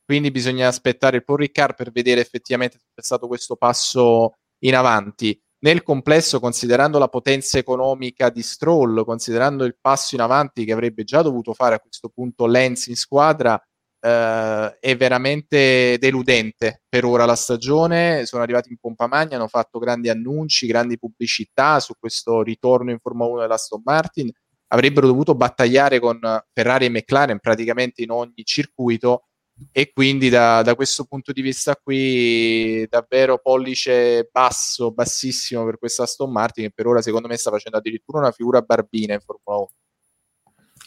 quindi bisogna aspettare il Paul Ricard per vedere effettivamente se è stato questo passo in avanti. Nel complesso, considerando la potenza economica di Stroll, considerando il passo in avanti che avrebbe già dovuto fare a questo punto Lenz in squadra, eh, è veramente deludente per ora la stagione. Sono arrivati in pompa magna, hanno fatto grandi annunci, grandi pubblicità su questo ritorno in Formula 1 dell'Aston Martin. Avrebbero dovuto battagliare con Ferrari e McLaren praticamente in ogni circuito e quindi da, da, questo punto di vista qui davvero pollice basso, bassissimo per questa Aston Martin che per ora secondo me sta facendo addirittura una figura barbina in Formula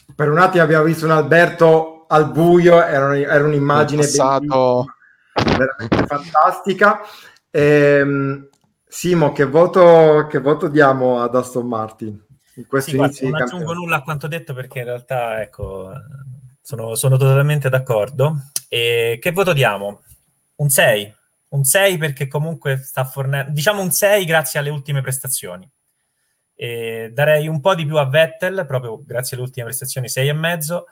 1. Per un attimo abbiamo visto un Alberto al buio, era, era un'immagine passato... veramente fantastica. Ehm, Simo, che voto, che voto diamo ad Aston Martin? In questo sì, guarda, non aggiungo nulla a quanto detto perché in realtà ecco, sono, sono totalmente d'accordo. E che voto diamo? Un 6. un 6 perché comunque sta fornendo, diciamo un 6 grazie alle ultime prestazioni. E darei un po' di più a Vettel, proprio grazie alle ultime prestazioni, 6 e mezzo,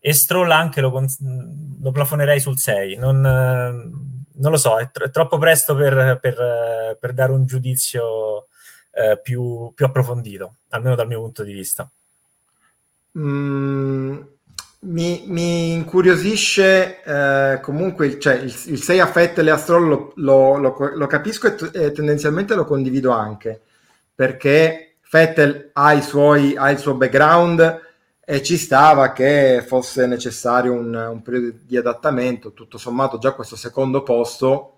e Stroll anche lo, lo plafonerei sul 6. Non, non lo so, è, tro- è troppo presto per, per, per, dare un giudizio eh, più, più, approfondito, almeno dal mio punto di vista. Mm, mi, mi, incuriosisce eh, comunque cioè, il, il 6 a Fettel e a Stroll lo, lo, lo, lo capisco e, t- e, tendenzialmente lo condivido anche perché Fettel ha, suoi, ha, il suo background e ci stava che fosse necessario un, un periodo di adattamento. Tutto sommato già questo secondo posto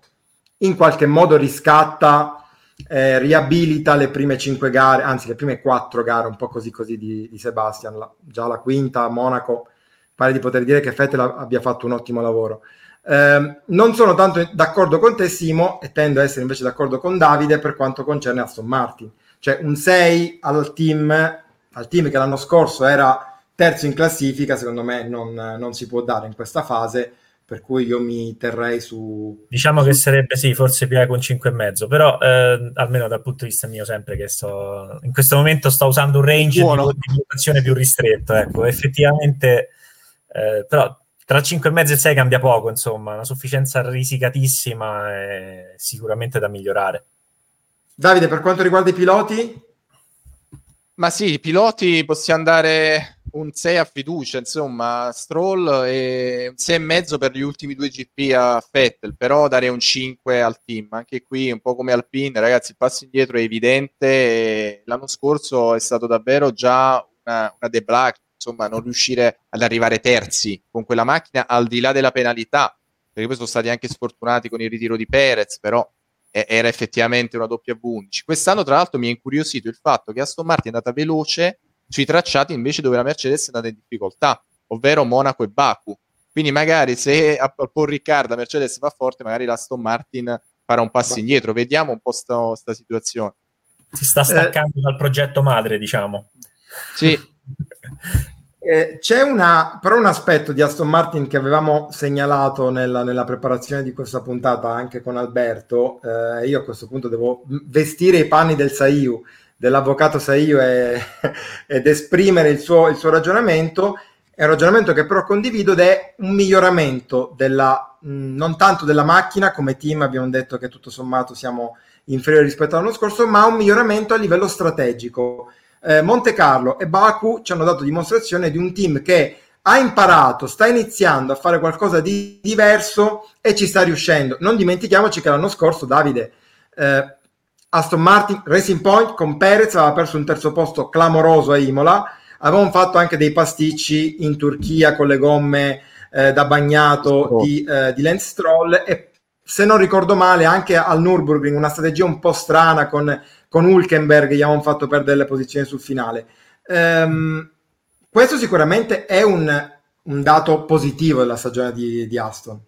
in qualche modo riscatta eh, riabilita le prime cinque gare, anzi le prime quattro gare, un po' così così di, di Sebastian, la, già la quinta a Monaco, pare di poter dire che Vettel abbia fatto un ottimo lavoro. Eh, non sono tanto d'accordo con te Simo e tendo a essere invece d'accordo con Davide per quanto concerne Aston Martin, cioè un 6 al team, al team che l'anno scorso era terzo in classifica, secondo me non, non si può dare in questa fase per cui io mi terrei su... Diciamo che sarebbe sì, forse più con 5,5, però eh, almeno dal punto di vista mio sempre che sto... In questo momento sto usando un range Buono. di valutazione più ristretto, ecco, effettivamente... Eh, però tra 5,5 e 6 cambia poco, insomma, una sufficienza risicatissima e sicuramente da migliorare. Davide, per quanto riguarda i piloti? Ma sì, i piloti possiamo andare un 6 a fiducia, insomma, Stroll e un 6 e mezzo per gli ultimi due GP a Vettel, però dare un 5 al team. Anche qui, un po' come Alpine, ragazzi, il passo indietro è evidente. L'anno scorso è stato davvero già una, una debacle, insomma, non riuscire ad arrivare terzi con quella macchina al di là della penalità, perché poi sono stati anche sfortunati con il ritiro di Perez, però era effettivamente una doppia W11. Quest'anno, tra l'altro, mi è incuriosito il fatto che Aston Martin è andata veloce sui tracciati invece dove la Mercedes è andata in difficoltà, ovvero Monaco e Baku. Quindi magari se a Paul Riccardo la Mercedes va forte, magari l'Aston Martin farà un passo indietro. Vediamo un po' questa situazione. Si sta staccando eh, dal progetto madre, diciamo. Sì. Eh, c'è una, però un aspetto di Aston Martin che avevamo segnalato nella, nella preparazione di questa puntata anche con Alberto. Eh, io a questo punto devo vestire i panni del Saiu dell'avvocato Saio e, ed esprimere il suo, il suo ragionamento. È un ragionamento che però condivido ed è un miglioramento della, mh, non tanto della macchina, come team abbiamo detto che tutto sommato siamo inferiori rispetto all'anno scorso, ma un miglioramento a livello strategico. Eh, Monte Carlo e Baku ci hanno dato dimostrazione di un team che ha imparato, sta iniziando a fare qualcosa di diverso e ci sta riuscendo. Non dimentichiamoci che l'anno scorso Davide eh, Aston Martin Racing Point con Perez aveva perso un terzo posto clamoroso a Imola avevamo fatto anche dei pasticci in Turchia con le gomme eh, da bagnato oh. di, eh, di Lance Stroll e se non ricordo male anche al Nürburgring una strategia un po' strana con, con Hulkenberg gli avevamo fatto perdere le posizioni sul finale um, questo sicuramente è un, un, dato positivo della stagione di, di Aston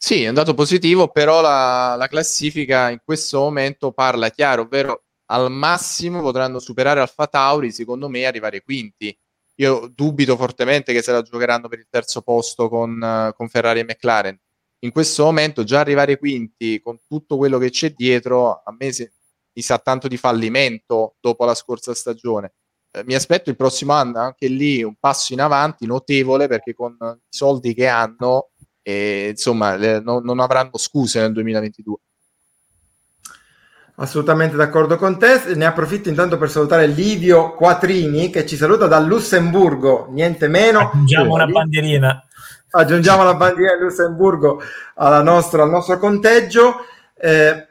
sì, è un dato positivo, però la, la classifica in questo momento parla chiaro, ovvero al massimo potranno superare Alfa Tauri, secondo me, arrivare quinti. Io dubito fortemente che se la giocheranno per il terzo posto con, con, Ferrari e McLaren. In questo momento già arrivare quinti con tutto quello che c'è dietro, a me si, mi sa tanto di fallimento dopo la scorsa stagione. Eh, mi aspetto il prossimo anno anche lì un passo in avanti notevole perché con i soldi che hanno e insomma le, no, non avranno scuse nel 2022. Assolutamente d'accordo con te. Ne approfitto intanto per salutare Livio Quattrini che ci saluta dal Lussemburgo, niente meno. Aggiungiamo una bandierina. Aggiungiamo la bandierina del Lussemburgo nostra, al nostro conteggio. Eh,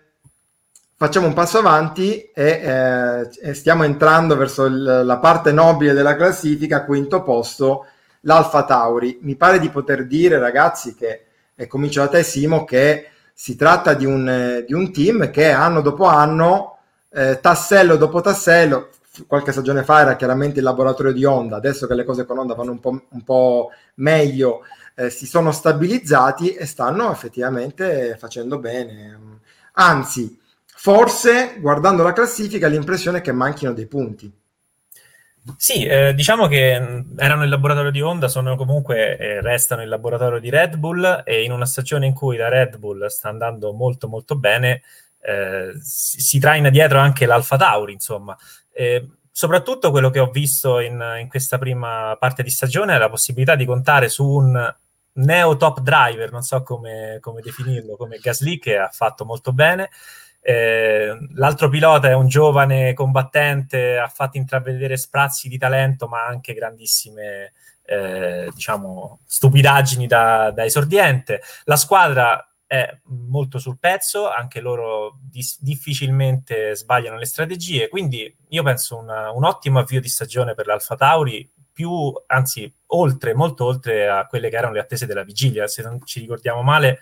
facciamo un passo avanti e eh, stiamo entrando verso il, la parte nobile della classifica, quinto posto l'Alfa Tauri. Mi pare di poter dire, ragazzi, che, e comincio da te Simo, che si tratta di un, eh, di un team che anno dopo anno, eh, tassello dopo tassello, qualche stagione fa era chiaramente il laboratorio di Honda, adesso che le cose con Honda vanno un po', un po meglio, eh, si sono stabilizzati e stanno effettivamente facendo bene. Anzi, forse guardando la classifica l'impressione è che manchino dei punti. Sì, eh, diciamo che mh, erano il laboratorio di Honda, sono comunque eh, restano il laboratorio di Red Bull e in una stagione in cui la Red Bull sta andando molto molto bene, eh, si, si, traina dietro anche l'Alfa Tauri, insomma. Soprattutto quello che ho visto in, in, questa prima parte di stagione è la possibilità di contare su un neo top driver, non so come, come definirlo, come Gasly che ha fatto molto bene. Eh, l'altro pilota è un giovane combattente, ha fatto intravedere sprazzi di talento, ma anche grandissime eh, diciamo, stupidaggini da, da, esordiente. La squadra è molto sul pezzo, anche loro dis- difficilmente sbagliano le strategie, quindi io penso una, un ottimo avvio di stagione per l'Alfa Tauri, più, anzi, oltre, molto oltre a quelle che erano le attese della vigilia. Se non ci ricordiamo male,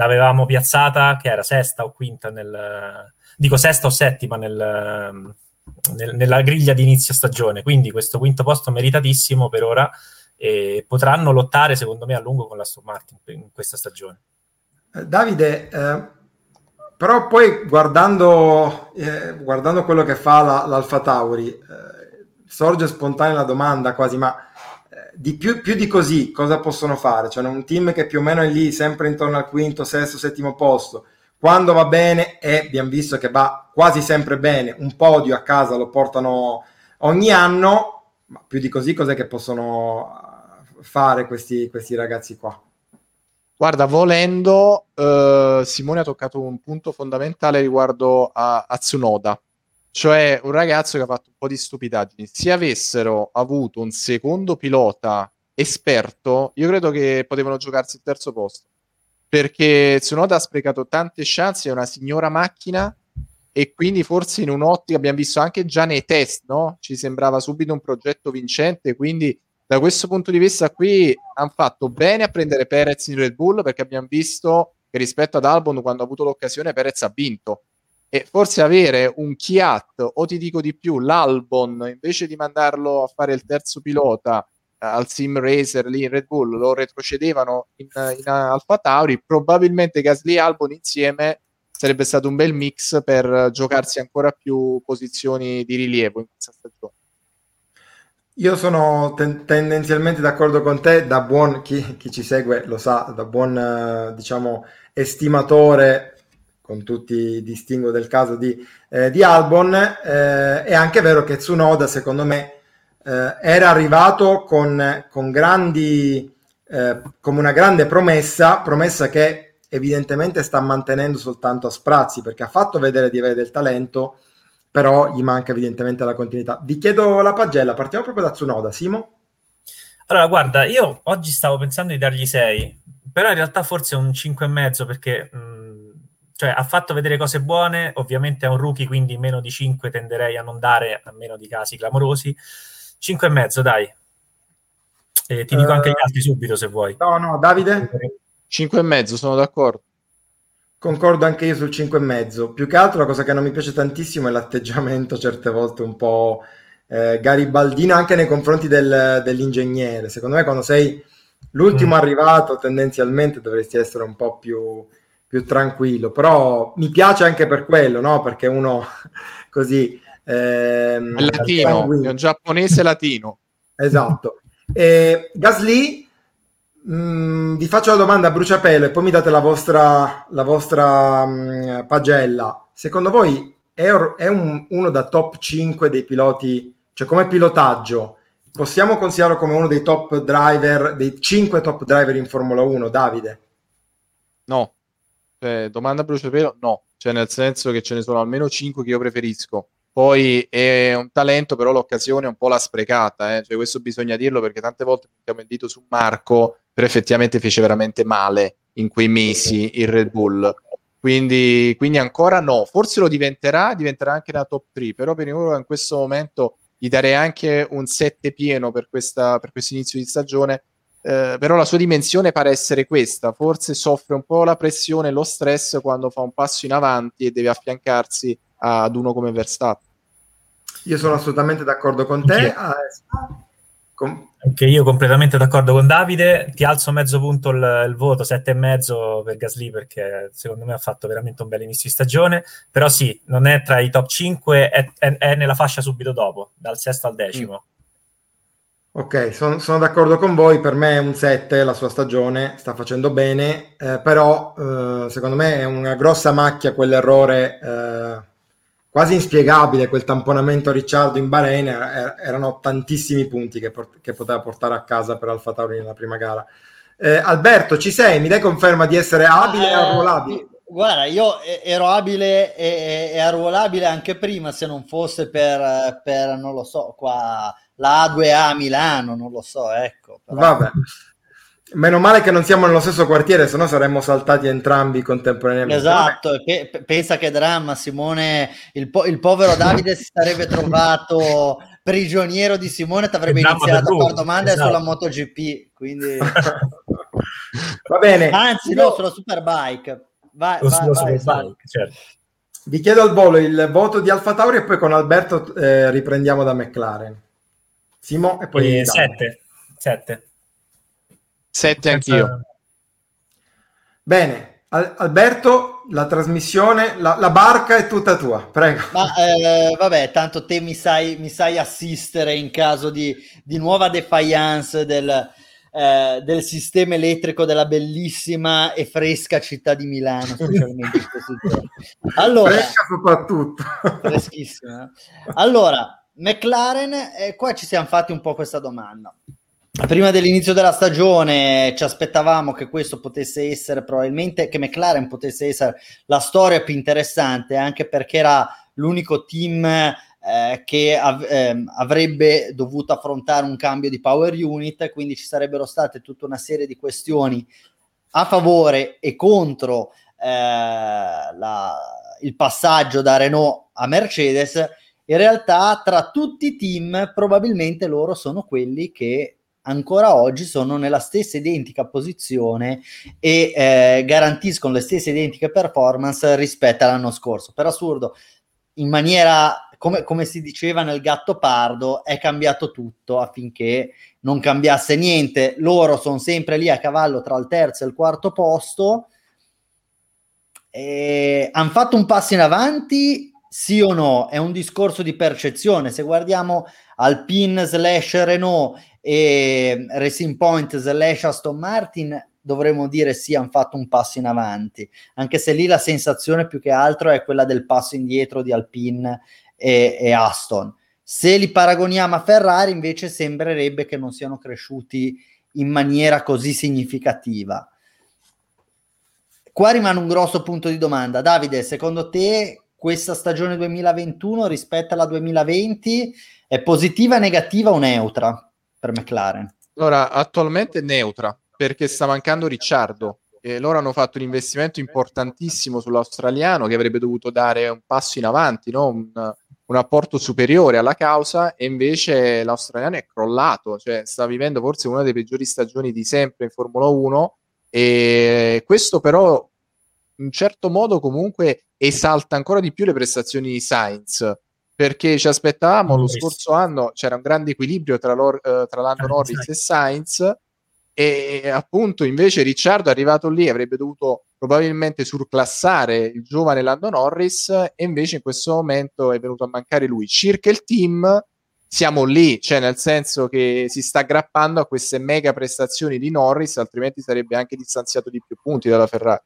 l'avevamo piazzata che era sesta o quinta nel dico sesta o settima nel, nel, nella griglia di inizio stagione. Quindi questo quinto posto meritatissimo per ora e potranno lottare secondo me a lungo con la Aston Martin in questa stagione. Eh, Davide eh, però poi guardando, eh, guardando quello che fa la, l'Alfa Tauri eh, sorge spontanea la domanda quasi ma di più, più, di così cosa possono fare? Cioè un team che più o meno è lì sempre intorno al quinto, sesto, settimo posto. Quando va bene, e abbiamo visto che va quasi sempre bene, un podio a casa lo portano ogni anno, ma più di così cos'è che possono uh, fare questi, questi ragazzi qua? Guarda, volendo, eh, Simone ha toccato un punto fondamentale riguardo a, a Tsunoda cioè un ragazzo che ha fatto un po' di stupidaggini. Se avessero avuto un secondo pilota esperto, io credo che potevano giocarsi il terzo posto. Perché Tsunoda ha sprecato tante chance, è una signora macchina e quindi forse in un'ottica abbiamo visto anche già nei test, no? Ci sembrava subito un progetto vincente, quindi da questo punto di vista qui hanno fatto bene a prendere Perez in Red Bull perché abbiamo visto che rispetto ad Albon quando ha avuto l'occasione Perez ha vinto e forse avere un Kiat o ti dico di più l'Albon invece di mandarlo a fare il terzo pilota eh, al Sim Racer lì in Red Bull lo retrocedevano in, in Alfa Tauri probabilmente Gasly e Albon insieme sarebbe stato un bel mix per giocarsi ancora più posizioni di rilievo in questa stagione. Io sono ten- tendenzialmente d'accordo con te, da buon chi, chi, ci segue lo sa, da buon eh, diciamo estimatore con tutti i distinguo del caso di, eh, di Albon, eh, è anche vero che Tsunoda, secondo me, eh, era arrivato con, con grandi, eh, come una grande promessa, promessa che evidentemente sta mantenendo soltanto a sprazzi, perché ha fatto vedere di avere del talento, però gli manca evidentemente la continuità. Vi chiedo la pagella, partiamo proprio da Tsunoda, Simo? Allora, guarda, io oggi stavo pensando di dargli 6, però in realtà forse un 5,5 perché... Mh, cioè ha fatto vedere cose buone, ovviamente è un rookie, quindi meno di 5 tenderei a non dare, a meno di casi clamorosi. 5 e mezzo, dai. E ti dico uh, anche gli altri subito se vuoi. No, no, Davide? 5 e mezzo, sono d'accordo. Concordo anche io sul 5 e mezzo. Più che altro la cosa che non mi piace tantissimo è l'atteggiamento certe volte un po' eh, garibaldino anche nei confronti del, dell'ingegnere. Secondo me quando sei l'ultimo mm. arrivato tendenzialmente dovresti essere un po' più più tranquillo, però mi piace anche per quello, no? Perché uno così... Ehm, è latino, è un giapponese latino. Esatto. E Gasly, mh, mm, vi faccio la domanda a bruciapelo e poi mi date la vostra, la vostra mh, mm, pagella. Secondo voi è, è un, uno da top 5 dei piloti, cioè come pilotaggio, possiamo considerarlo come uno dei top driver, dei 5 top driver in Formula 1, Davide? No. Cioè, domanda bruciapelo? No, cioè nel senso che ce ne sono almeno 5 che io preferisco. Poi è un talento, però l'occasione un po' l'ha sprecata, eh? cioè, questo bisogna dirlo perché tante volte mettiamo il dito su Marco, però effettivamente fece veramente male in quei mesi il Red Bull. Quindi, quindi ancora no, forse lo diventerà, diventerà anche la top 3, però per ora in questo momento gli darei anche un 7 pieno per, questa, per questo inizio di stagione eh, però la sua dimensione pare essere questa, forse soffre un po' la pressione e lo stress quando fa un passo in avanti e deve affiancarsi ad uno come Verstappen. Io sono assolutamente d'accordo con te. Ah, com- Anche io completamente d'accordo con Davide. Ti alzo mezzo punto il, il voto, sette e mezzo per Gasly perché secondo me ha fatto veramente un bel inizio di stagione. Però sì, non è tra i top 5, è, è, è nella fascia subito dopo, dal sesto al decimo. Mm Ok, son, sono d'accordo con voi, per me è un 7 la sua stagione, sta facendo bene, eh, però eh, secondo me è una grossa macchia quell'errore eh, quasi inspiegabile, quel tamponamento a Ricciardo in Bahrain, er- erano tantissimi punti che, port- che, poteva portare a casa per Alfa Tauri nella prima gara. Eh, Alberto, ci sei? Mi dai conferma di essere abile e arruolabile? Guarda, io ero abile e, e, arruolabile anche prima, se non fosse per, per non lo so, qua la A2A a Milano, non lo so, ecco. Però... Vabbè. Meno male che non siamo nello stesso quartiere, se no saremmo saltati entrambi contemporaneamente. Esatto, pe- pensa che dramma, Simone, il, po- il povero Davide si sarebbe trovato prigioniero di Simone, ti avrebbe iniziato a fare domande esatto. sulla MotoGP, quindi... Va bene. Anzi, no, sulla Superbike. Vai, vai, vai, vai certo. Vi chiedo al volo il voto di Alfa Tauri e poi con Alberto eh, riprendiamo da McLaren. Simo e poi... 7. 7. 7 anch'io. Bene, Al- Alberto, la trasmissione, la, la, barca è tutta tua, prego. Ma eh, vabbè, tanto te mi sai, mi sai assistere in caso di, di nuova defiance del, eh, del sistema elettrico della bellissima e fresca città di Milano, specialmente Allora, fresca soprattutto. Freschissima. Allora, McLaren, eh, qua ci siamo fatti un po' questa domanda. Prima dell'inizio della stagione ci aspettavamo che questo potesse essere probabilmente, che McLaren potesse essere la storia più interessante, anche perché era l'unico team eh, che av- eh, avrebbe dovuto affrontare un cambio di power unit, quindi ci sarebbero state tutta una serie di questioni a favore e contro eh, la, il passaggio da Renault a Mercedes. In realtà, tra tutti i team, probabilmente loro sono quelli che ancora oggi sono nella stessa identica posizione e eh, garantiscono le stesse identiche performance rispetto all'anno scorso. Per assurdo, in maniera come, come si diceva nel gatto pardo, è cambiato tutto affinché non cambiasse niente. Loro sono sempre lì a cavallo tra il terzo e il quarto posto. Hanno fatto un passo in avanti, sì o no? È un discorso di percezione. Se guardiamo Alpine slash Renault e Racing Point slash Aston Martin, dovremmo dire sì, hanno fatto un passo in avanti, anche se lì la sensazione più che altro è quella del passo indietro di Alpine e, e Aston. Se li paragoniamo a Ferrari, invece sembrerebbe che non siano cresciuti in maniera così significativa. Qua rimane un grosso punto di domanda. Davide, secondo te questa stagione 2021 rispetto alla 2020 è positiva, negativa o neutra per McLaren? Allora, attualmente è neutra perché sta mancando Ricciardo e loro hanno fatto un investimento importantissimo sull'australiano che avrebbe dovuto dare un passo in avanti, no? un, un apporto superiore alla causa e invece l'australiano è crollato, cioè sta vivendo forse una delle peggiori stagioni di sempre in Formula 1 e questo però in certo modo comunque esalta ancora di più le prestazioni di Sainz perché ci aspettavamo lo scorso anno c'era un grande equilibrio tra, loro, eh, tra Lando Norris e Sainz e appunto invece Ricciardo è arrivato lì avrebbe dovuto probabilmente surclassare il giovane Lando Norris e invece in questo momento è venuto a mancare lui. Circa il team siamo lì, cioè nel senso che si sta aggrappando a queste mega prestazioni di Norris, altrimenti sarebbe anche distanziato di più punti dalla Ferrari.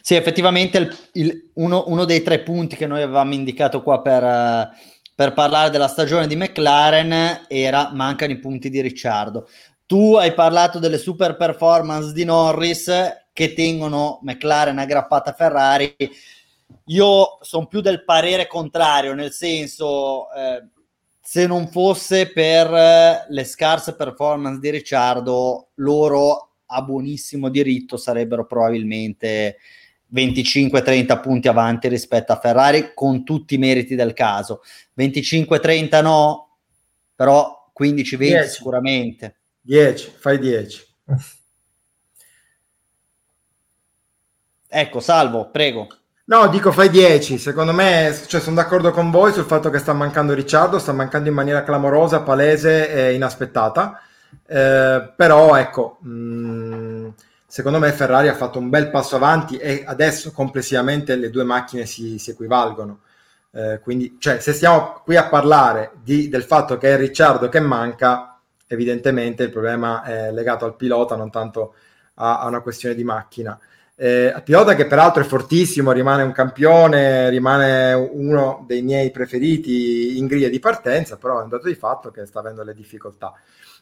Sì, effettivamente il, il, uno, uno, dei tre punti che noi avevamo indicato qua per, per parlare della stagione di McLaren era mancano i punti di Ricciardo. Tu hai parlato delle super performance di Norris che tengono McLaren aggrappata a Ferrari. Io sono più del parere contrario, nel senso, eh, se non fosse per le scarse performance di Ricciardo, loro a buonissimo diritto sarebbero probabilmente 25-30 punti avanti rispetto a Ferrari con tutti i meriti del caso. 25-30 no, però 15-20 sicuramente. 10, fai 10. ecco, salvo, prego. No, dico fai 10. Secondo me, cioè, sono d'accordo con voi sul fatto che sta mancando Ricciardo, sta mancando in maniera clamorosa, palese e inaspettata. Eh, però, ecco, mh, mm, secondo me Ferrari ha fatto un bel passo avanti e adesso complessivamente le due macchine si, si equivalgono. Eh, quindi, cioè, se stiamo qui a parlare di, del fatto che è Ricciardo che manca, evidentemente il problema è legato al pilota, non tanto a, a una questione di macchina. Eh, pilota che peraltro è fortissimo, rimane un campione, rimane uno dei miei preferiti in griglia di partenza, però è un dato di fatto che sta avendo le difficoltà.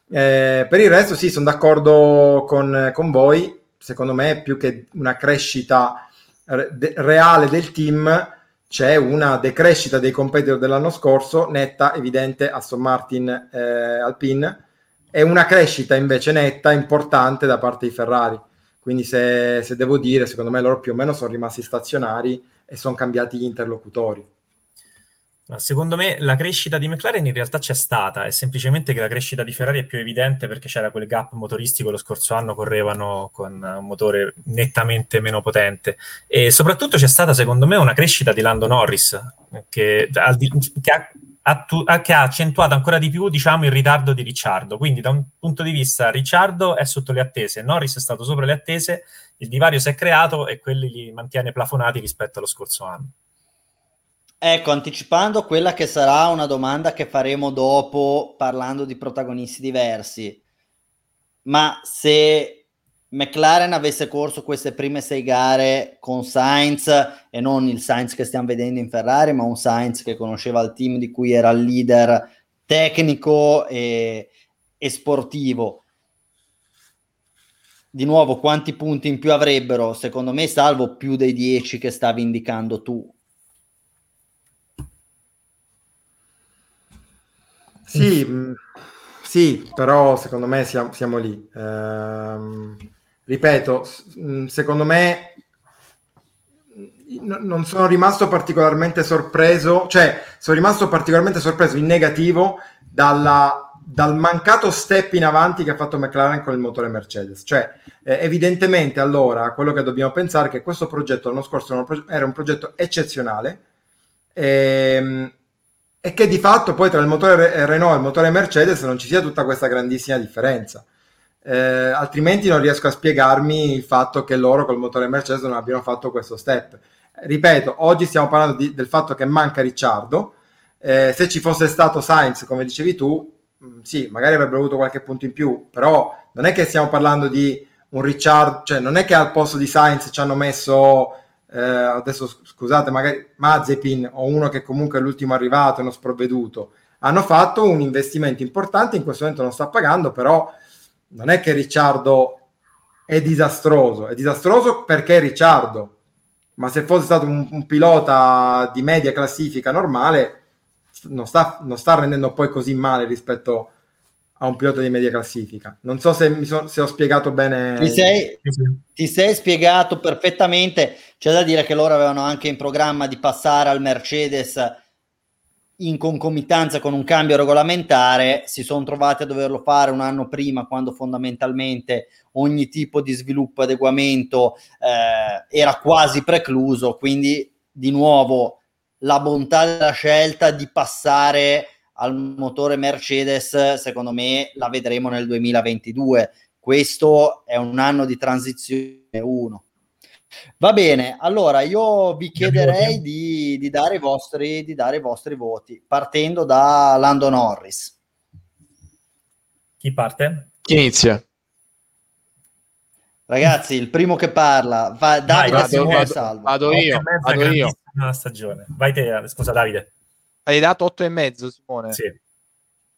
Eh, per il resto sì, sono d'accordo con, con voi, secondo me più che una crescita re- reale del team, c'è una decrescita dei competitor dell'anno scorso, netta, evidente, Aston Martin eh, Alpine, e una crescita invece netta, importante da parte di Ferrari. Quindi se, se, devo dire, secondo me loro più o meno sono rimasti stazionari e sono cambiati gli interlocutori. Secondo me la crescita di McLaren in realtà c'è stata, è semplicemente che la crescita di Ferrari è più evidente perché c'era quel gap motoristico, lo scorso anno correvano con un motore nettamente meno potente e soprattutto c'è stata secondo me una crescita di Lando Norris che, che ha attu- che ha accentuato ancora di più diciamo, il ritardo di Ricciardo. Quindi, da un punto di vista, Ricciardo è sotto le attese, Norris è stato sopra le attese, il divario si è creato e quelli li mantiene plafonati rispetto allo scorso anno. Ecco, anticipando quella che sarà una domanda che faremo dopo parlando di protagonisti diversi, ma se McLaren avesse corso queste prime sei gare con Sainz e non il Sainz che stiamo vedendo in Ferrari, ma un Sainz che conosceva il team di cui era il leader tecnico e, e sportivo. Di nuovo, quanti punti in più avrebbero? Secondo me, salvo più dei 10 che stavi indicando tu. Sì, mm, sì, però secondo me siamo, siamo lì. Ehm, ripeto, mm, secondo me non sono rimasto particolarmente sorpreso, cioè sono rimasto particolarmente sorpreso in negativo dalla, dal mancato step in avanti che ha fatto McLaren con il motore Mercedes. Cioè, eh, evidentemente allora quello che dobbiamo pensare è che questo progetto l'anno scorso era un progetto eccezionale ehm, e che di fatto poi tra il motore Renault e il motore Mercedes non ci sia tutta questa grandissima differenza eh, altrimenti non riesco a spiegarmi il fatto che loro col motore Mercedes non abbiano fatto questo step. Ripeto, oggi stiamo parlando di, del fatto che manca Ricciardo. Eh, se ci fosse stato Sainz, come dicevi tu, mh, mm, sì, magari avrebbero avuto qualche punto in più, però non è che stiamo parlando di un Ricciardo, cioè non è che al posto di Sainz ci hanno messo eh, adesso scusate, magari Mazepin o uno che comunque è l'ultimo arrivato non sprovveduto. Hanno fatto un investimento importante, in questo momento non sta pagando, però non è che Ricciardo è disastroso, è disastroso perché è Ricciardo, ma se fosse stato un, un pilota di media classifica normale, non sta, non sta, rendendo poi così male rispetto a un pilota di media classifica. Non so se, so, se ho spiegato bene. Ti sei, ti sei, spiegato perfettamente. C'è da dire che loro avevano anche in programma di passare al Mercedes in concomitanza con un cambio regolamentare si sono trovati a doverlo fare un anno prima quando fondamentalmente ogni tipo di sviluppo e adeguamento eh, era quasi precluso. Quindi di nuovo la bontà della scelta di passare al motore Mercedes secondo me la vedremo nel 2022 questo è un anno di transizione 1 Va bene, allora io vi chiederei di, di, dare vostri, di, dare i vostri, voti, partendo da Lando Norris. Chi parte? Chi inizia? Ragazzi, il primo che parla, va, Davide vado, Simone vado, Salvo. Vado io, vado io. stagione. Vai te, scusa Davide. Hai dato 8 e mezzo, Simone? Sì.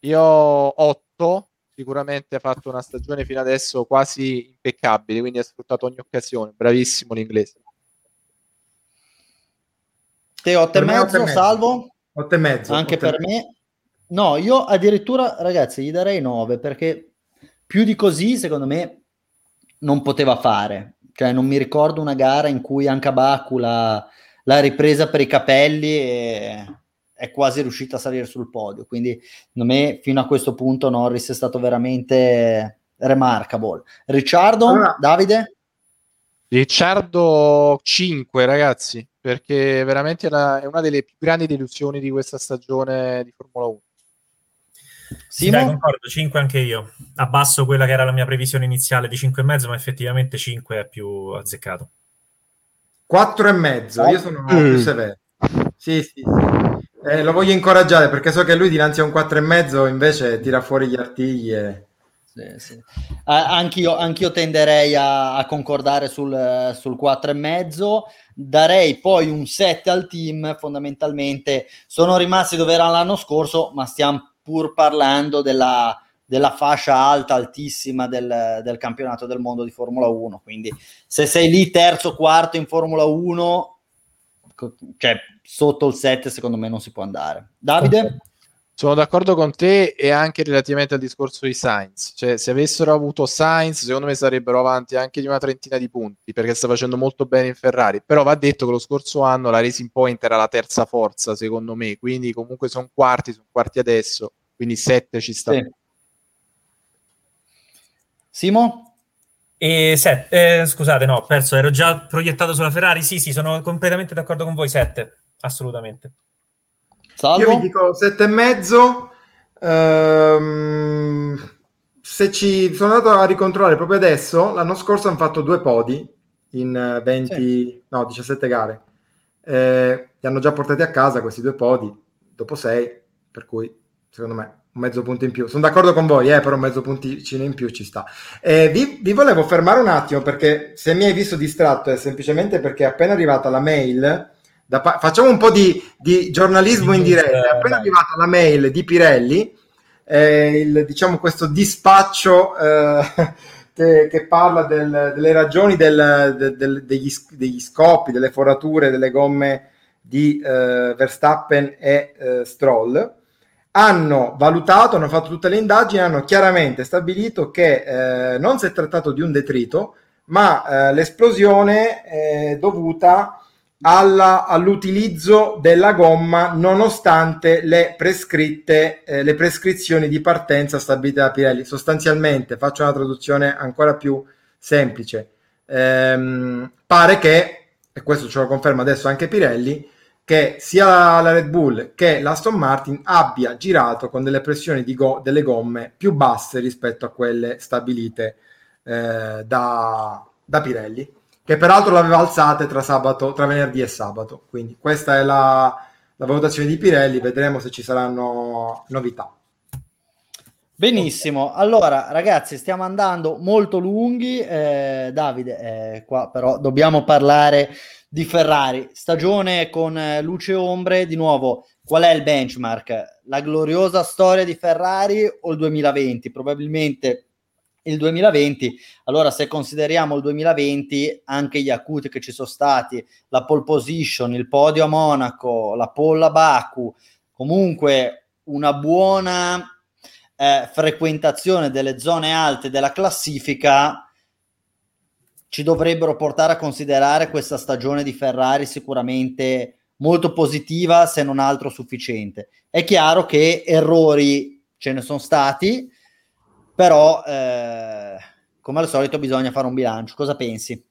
Io 8 sicuramente ha fatto una stagione fino adesso quasi impeccabile, quindi ha sfruttato ogni occasione. Bravissimo l'inglese. Te 8 e mezzo, salvo? 8 e mezzo. Anche per mezzo. me. No, io addirittura, ragazzi, gli darei 9 perché più di così, secondo me, non poteva fare. Cioè, non mi ricordo una gara in cui anche Baku l'ha, l'ha ripresa per i capelli e è quasi riuscito a salire sul podio. Quindi, secondo me, fino a questo punto, Norris è stato veramente remarkable. Ricciardo, allora, Davide? Ricciardo 5, ragazzi, perché veramente è una, è una, delle più grandi delusioni di questa stagione di Formula 1. Sì, dai, concordo, 5 anche io. Abbasso quella che era la mia previsione iniziale di 5,5, ma effettivamente 5 è più azzeccato. 4,5, io sono mm. più severo. Sì, sì, sì. Eh, lo voglio incoraggiare perché so che lui dinanzi a un 4,5 invece tira fuori gli artigli e... Sì, sì. anch'io, anch'io, tenderei a, a concordare sul, sul 4,5. Darei poi un 7 al team. Fondamentalmente sono rimasti dove erano l'anno scorso, ma stiamo pur parlando della, della fascia alta, altissima del, del, campionato del mondo di Formula 1. Quindi se sei lì terzo, quarto in Formula 1, cioè sotto il 7 secondo me non si può andare. Davide? Sono d'accordo con te e anche relativamente al discorso di Sainz. Cioè, se avessero avuto Sainz, secondo me sarebbero avanti anche di una trentina di punti, perché sta facendo molto bene in Ferrari. Però va detto che lo scorso anno la Racing Point era la terza forza, secondo me. Quindi comunque sono quarti, sono quarti adesso. Quindi 7 ci sta. Sì. Simo? E set, eh, scusate, no, ho perso, ero già proiettato sulla Ferrari. Sì, sì, sono completamente d'accordo con voi. 7, assolutamente. Salvo? Io vi dico sette e mezzo. Ehm, se ci sono andato a ricontrollare proprio adesso, l'anno scorso hanno fatto due podi in 20, sì. no, 17 gare. Eh, li hanno già portati a casa questi due podi dopo 6, per cui secondo me un mezzo punto in più. Sono d'accordo con voi, eh, però un mezzo punticino in più ci sta. Eh, vi, vi, volevo fermare un attimo perché se mi hai visto distratto è semplicemente perché è appena arrivata la mail pa- facciamo un po' di, di giornalismo in diretta. È appena arrivata la mail di Pirelli, eh, il, diciamo questo dispaccio eh, che, che, parla del, delle ragioni del, del, degli, degli, scoppi, delle forature, delle gomme di eh, Verstappen e eh, Stroll. Hanno valutato, hanno fatto tutte le indagini, hanno chiaramente stabilito che eh, non si è trattato di un detrito, ma eh, l'esplosione è dovuta alla, all'utilizzo della gomma nonostante le prescritte eh, le prescrizioni di partenza stabilite da Pirelli. Sostanzialmente faccio una traduzione ancora più semplice. Ehm, pare che e questo ce lo conferma adesso anche Pirelli che sia la Red Bull che l'Aston Martin abbia girato con delle pressioni di go- delle gomme più basse rispetto a quelle stabilite eh, da, da Pirelli che peraltro l'aveva alzate tra, sabato, tra venerdì e sabato. Quindi questa è la, la valutazione di Pirelli, vedremo se ci saranno novità. Benissimo, allora ragazzi stiamo andando molto lunghi, eh, Davide, eh, qua però dobbiamo parlare di Ferrari, stagione con eh, luce e ombre, di nuovo qual è il benchmark? La gloriosa storia di Ferrari o il 2020? Probabilmente il 2020. Allora, se consideriamo il 2020, anche gli acuti che ci sono stati, la pole position, il podio a Monaco, la pole a Baku, comunque una buona eh, frequentazione delle zone alte della classifica ci dovrebbero portare a considerare questa stagione di Ferrari sicuramente molto positiva, se non altro sufficiente. È chiaro che errori ce ne sono stati, però eh, come al solito bisogna fare un bilancio. Cosa pensi?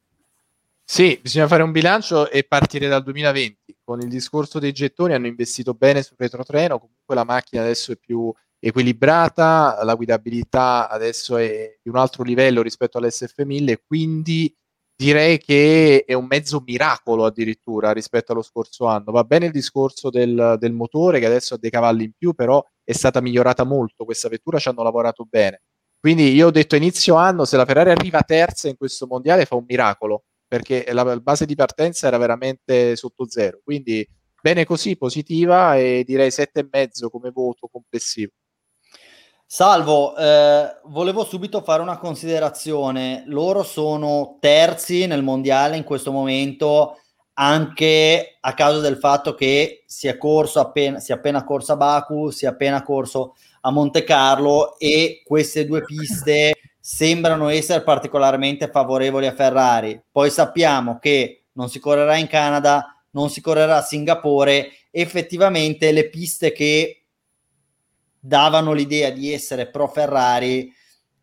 Sì, bisogna fare un bilancio e partire dal 2020. Con il discorso dei gettoni hanno investito bene sul retrotreno, comunque la macchina adesso è più equilibrata, la guidabilità adesso è di un altro livello rispetto all'SF1000, quindi direi che è un mezzo miracolo addirittura rispetto allo scorso anno. Va bene il discorso del, del motore che adesso ha dei cavalli in più, però è stata migliorata molto questa vettura, ci hanno lavorato bene. Quindi io ho detto inizio anno, se la Ferrari arriva terza in questo mondiale fa un miracolo, perché la base di partenza era veramente sotto zero. Quindi bene così, positiva e direi sette e mezzo come voto complessivo. Salvo, eh, volevo subito fare una considerazione. Loro sono terzi nel mondiale in questo momento anche a causa del fatto che si è corso appena, si è appena corso a Baku, si è appena corso a Monte Carlo e queste due piste sembrano essere particolarmente favorevoli a Ferrari. Poi sappiamo che non si correrà in Canada, non si correrà a Singapore, effettivamente le piste che davano l'idea di essere pro Ferrari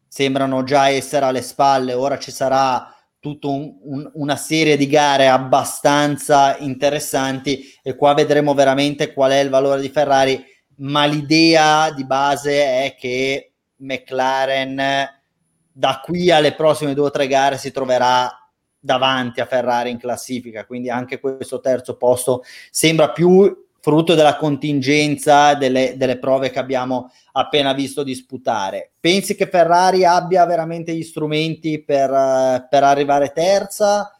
sembrano già essere alle spalle, ora ci sarà tutta un, un, una serie di gare abbastanza interessanti e qua vedremo veramente qual è il valore di Ferrari ma l'idea di base è che McLaren da qui alle prossime due o tre gare si troverà davanti a Ferrari in classifica, quindi anche questo terzo posto sembra più frutto della contingenza delle, delle, prove che abbiamo appena visto disputare. Pensi che Ferrari abbia veramente gli strumenti per, per arrivare terza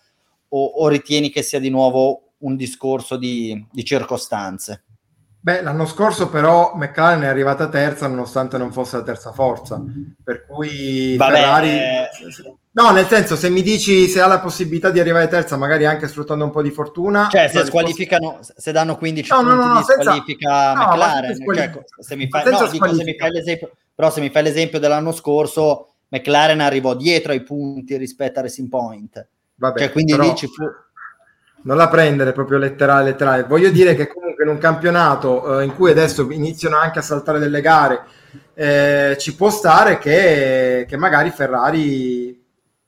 o, o, ritieni che sia di nuovo un discorso di, di circostanze? Beh, l'anno scorso però McLaren è arrivata terza nonostante non fosse la terza forza, per cui Vabbè, Ferrari... Eh... No, nel senso, se mi dici se ha la possibilità di arrivare terza, magari anche sfruttando un po' di fortuna... Cioè, se squalificano, se danno 15 no, punti no, no, di senza... squalifica no, McLaren, cioè, se mi fai... No, dico, se mi fai l'esempio... Però se mi fai l'esempio dell'anno scorso, McLaren arrivò dietro ai punti rispetto a Racing Point. Vabbè, cioè, quindi però... lì ci fu non la prendere proprio letterale, letterale. Voglio dire che comunque in un campionato eh, in cui adesso iniziano anche a saltare delle gare, eh, ci può stare che, che, magari Ferrari,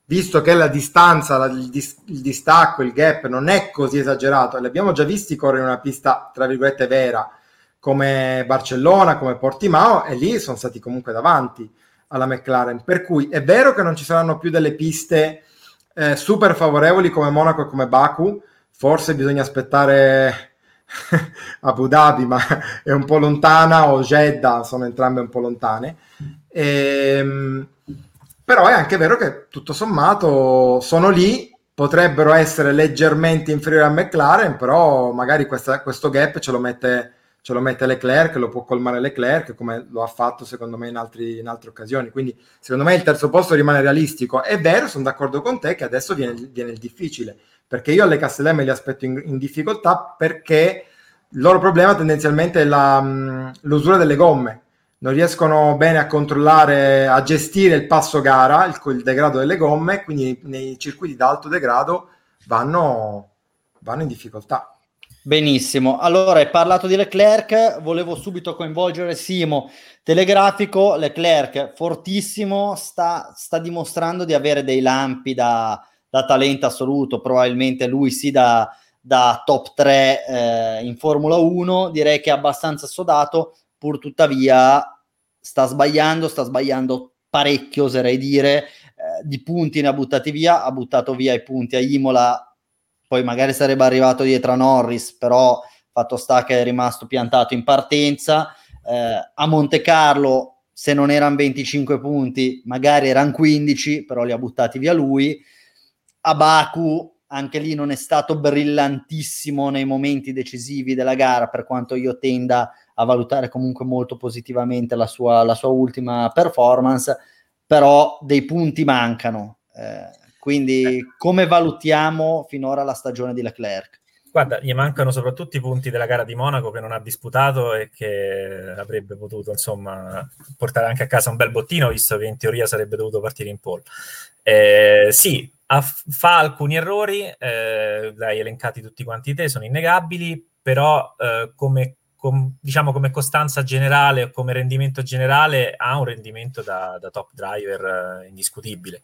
visto che la distanza, la, il, dis, il, distacco, il gap non è così esagerato, li abbiamo già visti correre in una pista, tra virgolette, vera, come Barcellona, come Portimao, e lì sono stati comunque davanti alla McLaren. Per cui è vero che non ci saranno più delle piste eh, super favorevoli come Monaco e come Baku, forse bisogna aspettare Abu Dhabi, ma è un po' lontana, o Jeddah, sono entrambe un po' lontane. E, ehm, però è anche vero che tutto sommato sono lì, potrebbero essere leggermente inferiori a McLaren, però magari questa, questo gap ce lo mette ce lo mette Leclerc, lo può colmare Leclerc come lo ha fatto secondo me in, altri, in altre occasioni. Quindi secondo me il terzo posto rimane realistico. È vero, sono d'accordo con te che adesso viene, viene il difficile, perché io alle Castellemme li aspetto in, in difficoltà perché il loro problema tendenzialmente è la, mh, l'usura delle gomme. Non riescono bene a controllare, a gestire il passo gara, il, il degrado delle gomme, quindi nei circuiti d'alto degrado vanno, vanno in difficoltà. Benissimo, allora hai parlato di Leclerc, volevo subito coinvolgere Simo, telegrafico, Leclerc fortissimo, sta, sta dimostrando di avere dei lampi da, da, talento assoluto, probabilmente lui sì da, da top 3 eh, in Formula 1, direi che è abbastanza sodato, pur tuttavia sta sbagliando, sta sbagliando parecchio oserei dire, eh, di punti ne ha buttati via, ha buttato via i punti a Imola poi magari sarebbe arrivato dietro a Norris, però fatto sta che è rimasto piantato in partenza. Eh, a Monte Carlo, se non erano 25 punti, magari erano 15, però li ha buttati via lui. A Baku, anche lì non è stato brillantissimo nei momenti decisivi della gara, per quanto io tenda a valutare comunque molto positivamente la sua, la sua ultima performance, però dei punti mancano. Eh, quindi come valutiamo finora la stagione di Leclerc? Guarda, gli mancano soprattutto i punti della gara di Monaco che non ha disputato e che avrebbe potuto, insomma, portare anche a casa un bel bottino, visto che in teoria sarebbe dovuto partire in pole. Eh, sì, ha, fa alcuni errori, eh, l'hai elencati tutti quanti te, sono innegabili, però eh, come com, diciamo come costanza generale o come rendimento generale ha un rendimento da, da top driver eh, indiscutibile.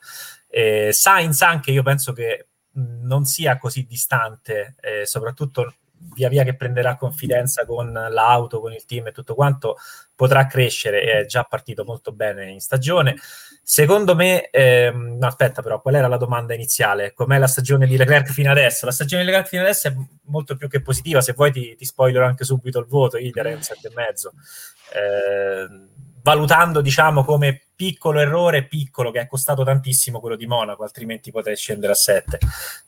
Eh, Sainz anche io penso che non sia così distante, soprattutto via via che prenderà confidenza con l'auto, con il team e tutto quanto, potrà crescere e è già partito molto bene in stagione. Secondo me, ehm, aspetta, però, qual era la domanda iniziale? Com'è la stagione di Leclerc fino adesso? La stagione di Leclerc fino adesso è molto più che positiva. Se vuoi, ti, ti spoilerò anche subito il voto. Io darei un 7,5. Eh, valutando diciamo come piccolo errore, piccolo che è costato tantissimo quello di Monaco, altrimenti potrei scendere a 7.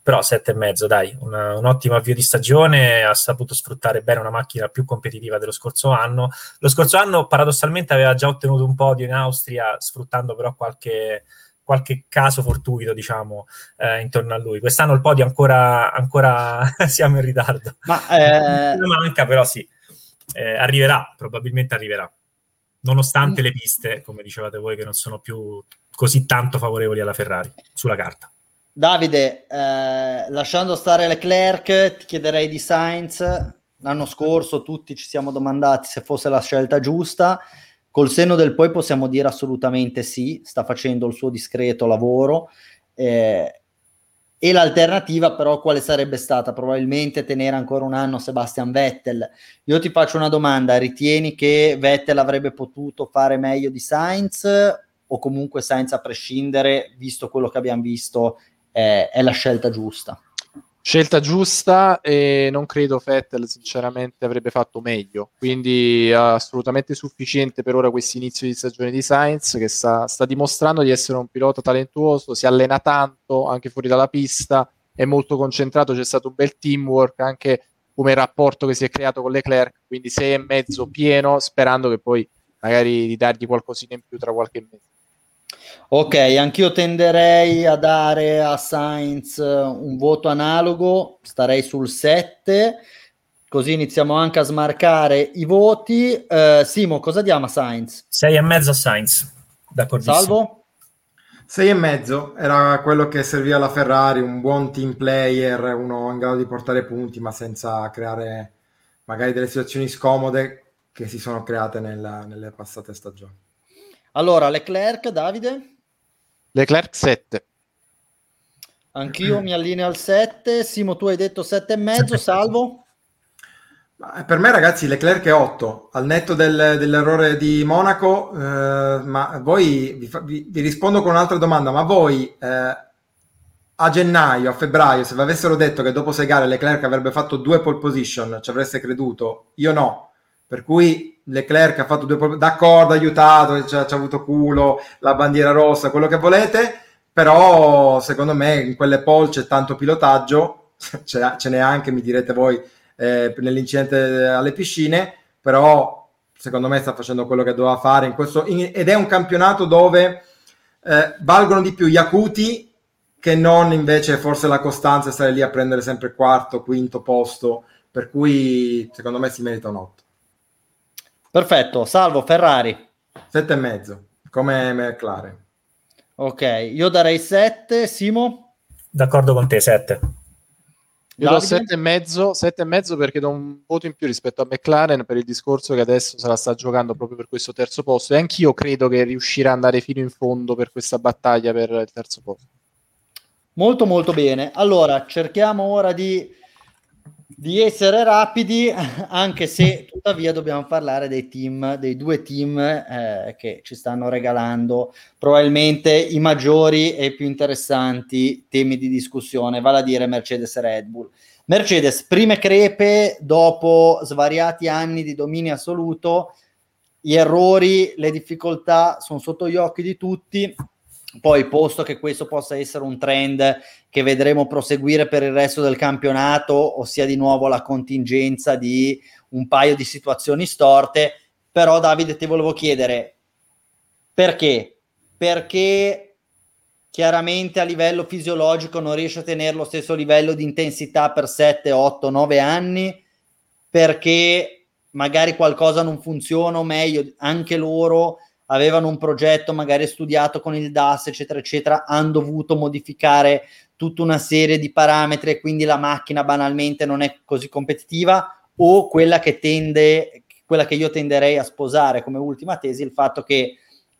Però 7 e mezzo, dai, una, un ottimo avvio di stagione, ha saputo sfruttare bene una macchina più competitiva dello scorso anno. Lo scorso anno paradossalmente aveva già ottenuto un podio in Austria, sfruttando però qualche qualche caso fortuito, diciamo, eh, intorno a lui. Quest'anno il podio ancora, ancora siamo in ritardo. Ma eh... manca, però sì, eh, arriverà, probabilmente arriverà nonostante le piste, come dicevate voi, che non sono più così tanto favorevoli alla Ferrari sulla carta. Davide, eh, lasciando stare Leclerc, ti chiederei di Sainz. L'anno scorso tutti ci siamo domandati se fosse la scelta giusta. Col senno del poi possiamo dire assolutamente sì, sta facendo il suo discreto lavoro. Eh, e l'alternativa però quale sarebbe stata? Probabilmente tenere ancora un anno Sebastian Vettel. Io ti faccio una domanda, ritieni che Vettel avrebbe potuto fare meglio di Sainz o comunque Sainz a prescindere, visto quello che abbiamo visto, è, è la scelta giusta. Scelta giusta e non credo Vettel sinceramente avrebbe fatto meglio, quindi assolutamente sufficiente per ora questo inizio di stagione di Sainz che sta, sta, dimostrando di essere un pilota talentuoso, si allena tanto anche fuori dalla pista, è molto concentrato, c'è stato un bel teamwork anche come rapporto che si è creato con Leclerc, quindi sei e mezzo pieno sperando che poi magari di dargli qualcosina in più tra qualche mese. Ok, anch'io tenderei a dare a Sainz un voto analogo, starei sul 7, così iniziamo anche a smarcare i voti. Uh, Simo, cosa diamo a Sainz? 6 e mezzo a Sainz, d'accordissimo. Salvo? 6 e mezzo era quello che serviva alla Ferrari, un buon team player, uno in grado di portare punti, ma senza creare magari delle situazioni scomode che si sono create nella, nelle passate stagioni. Allora, Leclerc, Davide? Leclerc 7. Anch'io mi allineo al 7. Simo, tu hai detto 7 e mezzo, salvo? Per me, ragazzi, Leclerc è 8 al netto del, dell'errore di Monaco. Eh, ma voi vi, vi, vi, rispondo con un'altra domanda: ma voi eh, a gennaio, a febbraio, se vi avessero detto che dopo sei gare Leclerc avrebbe fatto due pole position, ci avreste creduto? Io no. Per cui Leclerc ha fatto due pole d'accordo, aiutato, ci ha, avuto culo, la bandiera rossa, quello che volete, però secondo me in quelle pole c'è tanto pilotaggio, ce, ce n'è anche, mi direte voi, eh, nell'incidente alle piscine, però secondo me sta facendo quello che doveva fare in questo, in, ed è un campionato dove eh, valgono di più gli acuti che non invece forse la costanza e stare lì a prendere sempre quarto, quinto posto, per cui secondo me si merita un 8. Perfetto, salvo Ferrari. Sette e mezzo, come McLaren. Ok, io darei 7, Simo? D'accordo con te, 7. Io do 7 e mezzo, 7 e mezzo perché do un voto in più rispetto a McLaren per il discorso che adesso se la sta giocando proprio per questo terzo posto e anch'io credo che riuscirà ad andare fino in fondo per questa battaglia per il terzo posto. Molto molto bene. Allora, cerchiamo ora di di essere rapidi, anche se tuttavia dobbiamo parlare dei team, dei due team eh, che ci stanno regalando probabilmente i maggiori e più interessanti temi di discussione, vale a dire Mercedes e Red Bull. Mercedes prime crepe dopo svariati anni di dominio assoluto, gli errori, le difficoltà sono sotto gli occhi di tutti poi, posto che questo possa essere un trend che vedremo proseguire per il resto del campionato, ossia di nuovo la contingenza di un paio di situazioni storte, però Davide ti volevo chiedere perché? Perché chiaramente a livello fisiologico non riesce a tenere lo stesso livello di intensità per 7, 8, 9 anni, perché magari qualcosa non funziona o meglio, anche loro avevano un progetto magari studiato con il DAS, eccetera, eccetera, hanno dovuto modificare tutta una serie di parametri e quindi la macchina banalmente non è così competitiva o quella che tende, quella che io tenderei a sposare come ultima tesi, il fatto che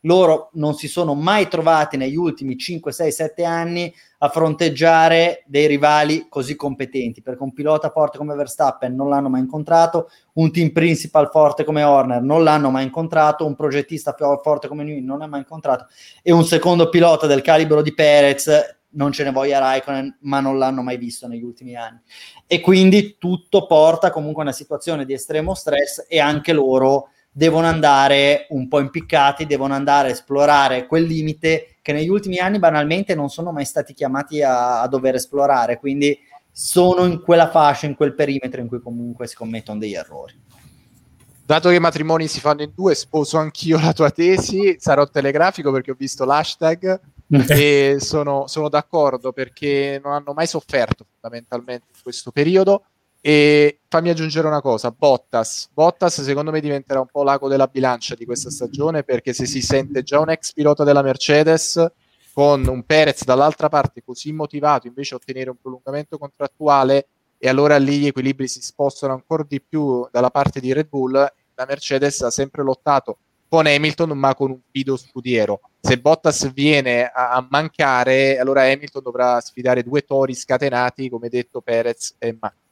loro non si sono mai trovati negli ultimi 5, 6, 7 anni a fronteggiare dei rivali così competenti, perché un pilota forte come Verstappen non l'hanno mai incontrato, un team principal forte come Horner non l'hanno mai incontrato, un progettista forte come Newey non l'ha mai incontrato e un secondo pilota del calibro di Perez non ce ne voglia Raikkonen, ma non l'hanno mai visto negli ultimi anni. E quindi tutto porta comunque a una situazione di estremo stress e anche loro devono andare un po' impiccati, devono andare a esplorare quel limite che negli ultimi anni banalmente non sono mai stati chiamati a, a dover esplorare, quindi sono in quella fascia, in quel perimetro in cui comunque si commettono degli errori. Dato che i matrimoni si fanno in due, sposo anch'io la tua tesi, sarò telegrafico perché ho visto l'hashtag e sono, sono d'accordo perché non hanno mai sofferto fondamentalmente in questo periodo e fammi aggiungere una cosa, Bottas. Bottas secondo me diventerà un po' l'ago della bilancia di questa stagione perché se si sente già un ex pilota della Mercedes con un Perez dall'altra parte così motivato invece a ottenere un prolungamento contrattuale e allora lì gli equilibri si spostano ancora di più dalla parte di Red Bull, la Mercedes ha sempre lottato con Hamilton ma con un fido scudiero. Se Bottas viene a, a mancare, allora Hamilton dovrà sfidare due tori scatenati come detto Perez e Max.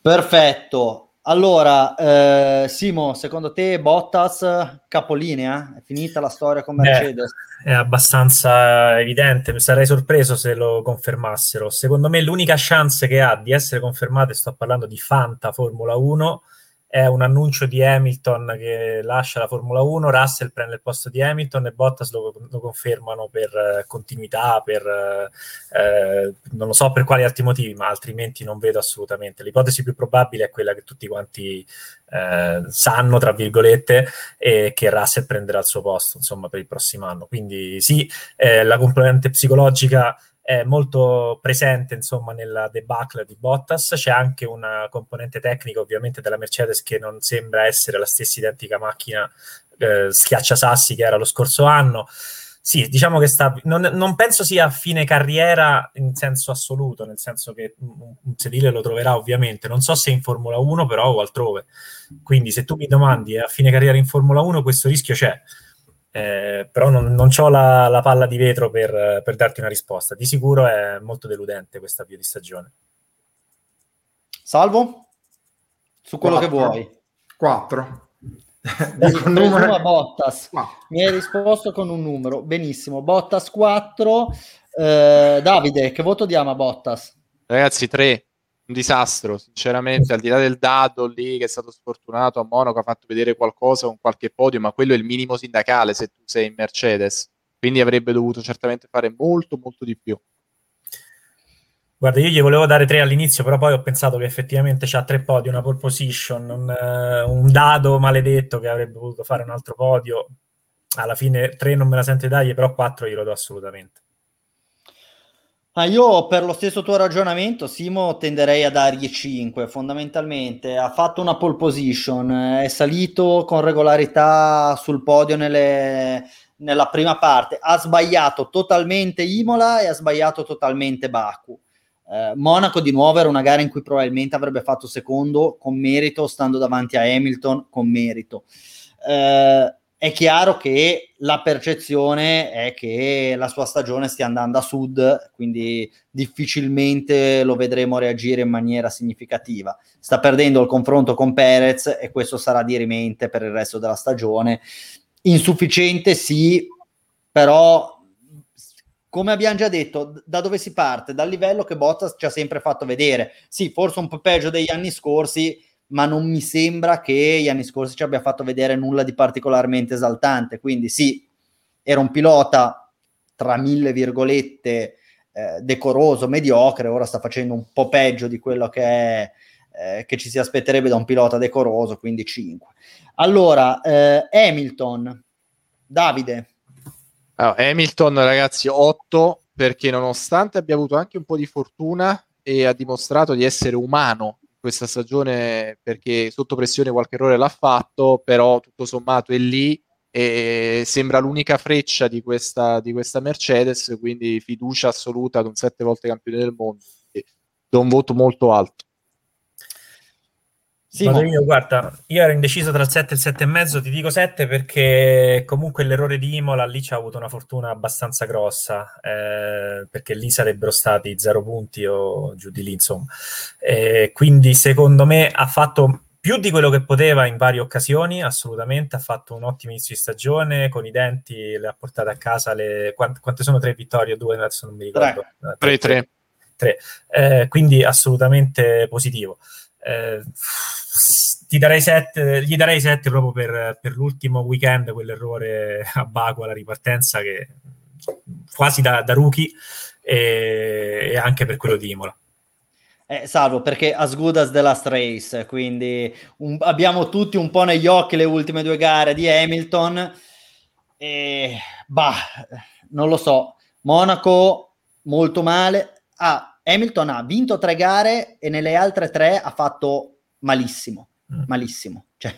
Perfetto. Allora, eh, Simo, secondo te Bottas capolinea? È finita la storia con Mercedes? Beh, è abbastanza evidente, sarei sorpreso se lo confermassero. Secondo me l'unica chance che ha di essere confermato, e sto parlando di Fanta Formula 1, è un annuncio di Hamilton che lascia la Formula 1, Russell prende il posto di Hamilton e Bottas lo, lo confermano per eh, continuità, per eh, non lo so per quali altri motivi, ma altrimenti non vedo assolutamente. L'ipotesi più probabile è quella che tutti quanti eh, sanno, tra virgolette, e che Russell prenderà il suo posto, insomma, per il prossimo anno. Quindi sì, eh, la componente psicologica è molto presente insomma nella debacle di Bottas c'è anche una componente tecnica ovviamente della Mercedes che non sembra essere la stessa identica macchina eh, schiacciasassi che era lo scorso anno sì, diciamo che sta. Non, non, penso sia a fine carriera in senso assoluto, nel senso che un, sedile lo troverà ovviamente. Non so se in Formula 1, però o altrove. Quindi, se tu mi domandi è a fine carriera in Formula 1, questo rischio c'è eh, però non, non ho la, la, palla di vetro per, per, darti una risposta. Di sicuro è molto deludente questa avvio di stagione. Salvo? Su quello Quattro. che vuoi. 4. Dico un numero a Bottas. No. Mi hai risposto con un numero. Benissimo. Bottas 4. Eh, Davide, che voto diamo a Bottas? Ragazzi, 3 un disastro, sinceramente, al di là del dado lì che è stato sfortunato a Monaco, ha fatto vedere qualcosa con qualche podio, ma quello è il minimo sindacale se tu sei in Mercedes, quindi avrebbe dovuto certamente fare molto, molto di più. Guarda, io gli volevo dare tre all'inizio, però poi ho pensato che effettivamente c'ha tre podi, una pole position, un, uh, un dado maledetto che avrebbe voluto fare un altro podio. Alla fine tre non me la sento di dargli, però quattro glielo do assolutamente. Ah, io per lo stesso tuo ragionamento, Simo, tenderei a dargli 5. Fondamentalmente ha fatto una pole position, è salito con regolarità sul podio nelle, nella prima parte, ha sbagliato totalmente Imola e ha sbagliato totalmente Baku. Eh, Monaco di nuovo era una gara in cui probabilmente avrebbe fatto secondo con merito, stando davanti a Hamilton con merito. Eh, è chiaro che la percezione è che la sua stagione stia andando a sud, quindi difficilmente lo vedremo reagire in maniera significativa. Sta perdendo il confronto con Perez e questo sarà di rimente per il resto della stagione. Insufficiente sì, però come abbiamo già detto, da dove si parte? Dal livello che Bottas ci ha sempre fatto vedere. Sì, forse un po' peggio degli anni scorsi, ma non mi sembra che gli anni scorsi ci abbia fatto vedere nulla di particolarmente esaltante. Quindi sì, era un pilota tra mille virgolette eh, decoroso, mediocre, ora sta facendo un po' peggio di quello che, è, eh, che ci si aspetterebbe da un pilota decoroso, quindi 5. Allora, eh, Hamilton, Davide. Allora, Hamilton, ragazzi, 8 perché nonostante abbia avuto anche un po' di fortuna e ha dimostrato di essere umano questa stagione perché sotto pressione qualche errore l'ha fatto, però tutto sommato è lì e sembra l'unica freccia di questa, di questa Mercedes, quindi fiducia assoluta ad un sette volte campione del mondo. Do un voto molto alto. Sì, io, guarda, io ero indeciso tra il 7 e il 7 e mezzo, ti dico 7 perché comunque l'errore di Imola lì ci ha avuto una fortuna abbastanza grossa, eh, perché lì sarebbero stati 0 punti o giù di lì, insomma. Eh, quindi secondo me ha fatto più di quello che poteva in varie occasioni, assolutamente, ha fatto un ottimo inizio di stagione, con i denti le ha portate a casa le... Quante, quante sono tre vittorie? Due adesso non mi ricordo. Tre, tre. tre. Eh, quindi assolutamente positivo. Eh, ti darei 7, gli darei 7 proprio per, per, l'ultimo weekend, quell'errore a Baku alla ripartenza che quasi da, da rookie e, e, anche per quello di Imola. Eh, salvo perché as good as the last race, quindi un, abbiamo tutti un po' negli occhi le ultime due gare di Hamilton e bah, non lo so, Monaco molto male. Ah, Hamilton ha vinto tre gare e nelle altre tre ha fatto malissimo, mm. malissimo. Cioè,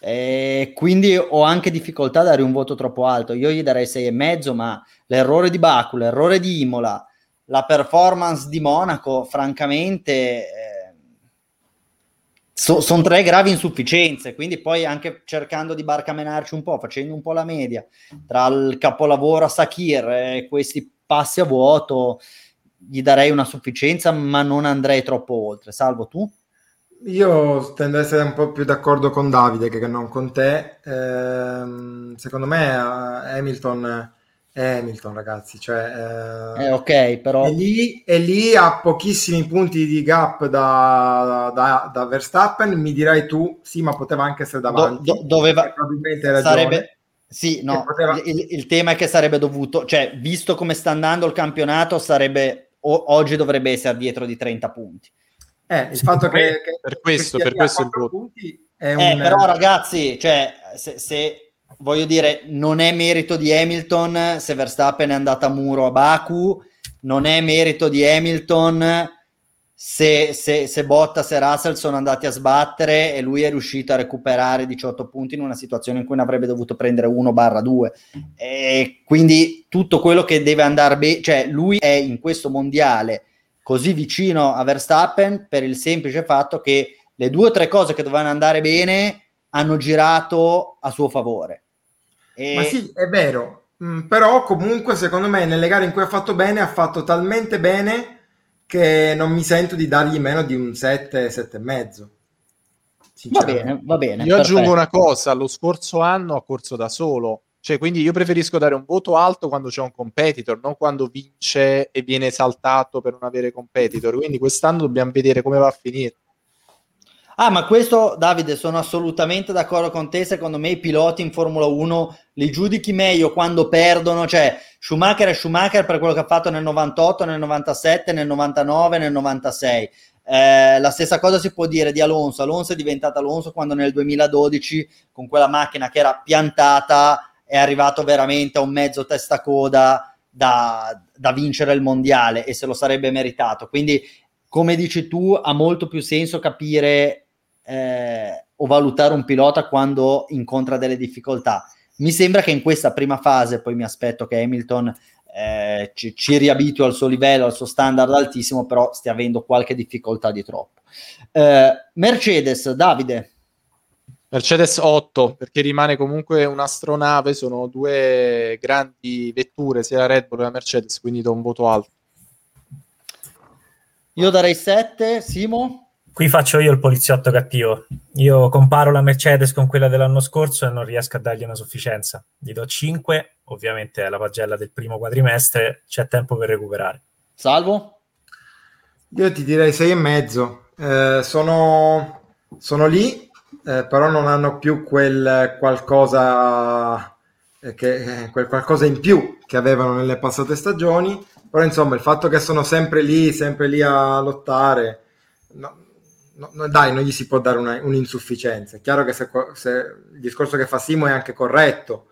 eh, quindi ho anche difficoltà a dare un voto troppo alto. Io gli darei 6,5, ma l'errore di Baku, l'errore di Imola, la performance di Monaco, francamente, eh, so, sono tre gravi insufficienze. Quindi poi anche cercando di barcamenarci un po', facendo un po' la media tra il capolavoro a Sakir e questi passi a vuoto, gli darei una sufficienza, ma non andrei troppo oltre. Salvo tu? Io tendo ad essere un po' più d'accordo con Davide che non con te. Eh, secondo me eh, Hamilton è Hamilton, ragazzi. Cioè, eh, eh, ok, però... È lì, è lì a pochissimi punti di gap da, da, da, Verstappen. Mi dirai tu, sì, ma poteva anche essere davanti. Do, do, doveva... Probabilmente sarebbe... Sì, no, poteva... il, il, tema è che sarebbe dovuto, cioè, visto come sta andando il campionato, sarebbe, o, oggi dovrebbe essere dietro di 30 punti. Eh, il fatto che, che per questo, che per questo il voto. È un... eh, però ragazzi, cioè, se, se, voglio dire, non è merito di Hamilton se Verstappen è andato a muro a Baku, non è merito di Hamilton se, se, se Bottas e Russell sono andati a sbattere e lui è riuscito a recuperare 18 punti in una situazione in cui ne avrebbe dovuto prendere 1 barra 2 e quindi tutto quello che deve andare bene, cioè lui è in questo mondiale così vicino a Verstappen per il semplice fatto che le due o tre cose che dovevano andare bene hanno girato a suo favore. E... Ma sì, è vero, mm, però comunque secondo me nelle gare in cui ha fatto bene ha fatto talmente bene che non mi sento di dargli meno di un 7, 7 e mezzo. Va bene, va bene. Io perfetto. aggiungo una cosa, lo scorso anno ha corso da solo, cioè, quindi io preferisco dare un voto alto quando c'è un competitor, non quando vince e viene esaltato per non avere competitor. Quindi quest'anno dobbiamo vedere come va a finire. Ah, ma questo, Davide, sono assolutamente d'accordo con te. Secondo me i piloti in Formula 1 li giudichi meglio quando perdono. Cioè, Schumacher è Schumacher per quello che ha fatto nel 98, nel 97, nel 99, nel 96. Eh, la stessa cosa si può dire di Alonso. Alonso è diventato Alonso quando nel 2012, con quella macchina che era piantata, è arrivato veramente a un mezzo testa coda da, da vincere il mondiale e se lo sarebbe meritato. Quindi, come dici tu, ha molto più senso capire eh, o valutare un pilota quando incontra delle difficoltà. Mi sembra che in questa prima fase, poi mi aspetto che Hamilton eh, ci, ci riabitui al suo livello, al suo standard altissimo, però stia avendo qualche difficoltà di troppo. Eh, Mercedes, Davide. Mercedes 8 perché rimane comunque un'astronave, sono due grandi vetture, sia la Red Bull che la Mercedes, quindi do un voto alto. Io darei 7, Simo? Qui faccio io il poliziotto cattivo. Io comparo la Mercedes con quella dell'anno scorso e non riesco a dargli una sufficienza. Gli do 5, ovviamente è la pagella del primo quadrimestre, c'è tempo per recuperare. Salvo? Io ti direi 6,5. Eh, sono, sono lì, eh, però non hanno più quel qualcosa, eh, che, eh, quel qualcosa in più che avevano nelle passate stagioni. Però insomma il fatto che sono sempre lì, sempre lì a lottare, no, no, dai, non gli si può dare una, un'insufficienza. È chiaro che se, se, il discorso che fa Simo è anche corretto,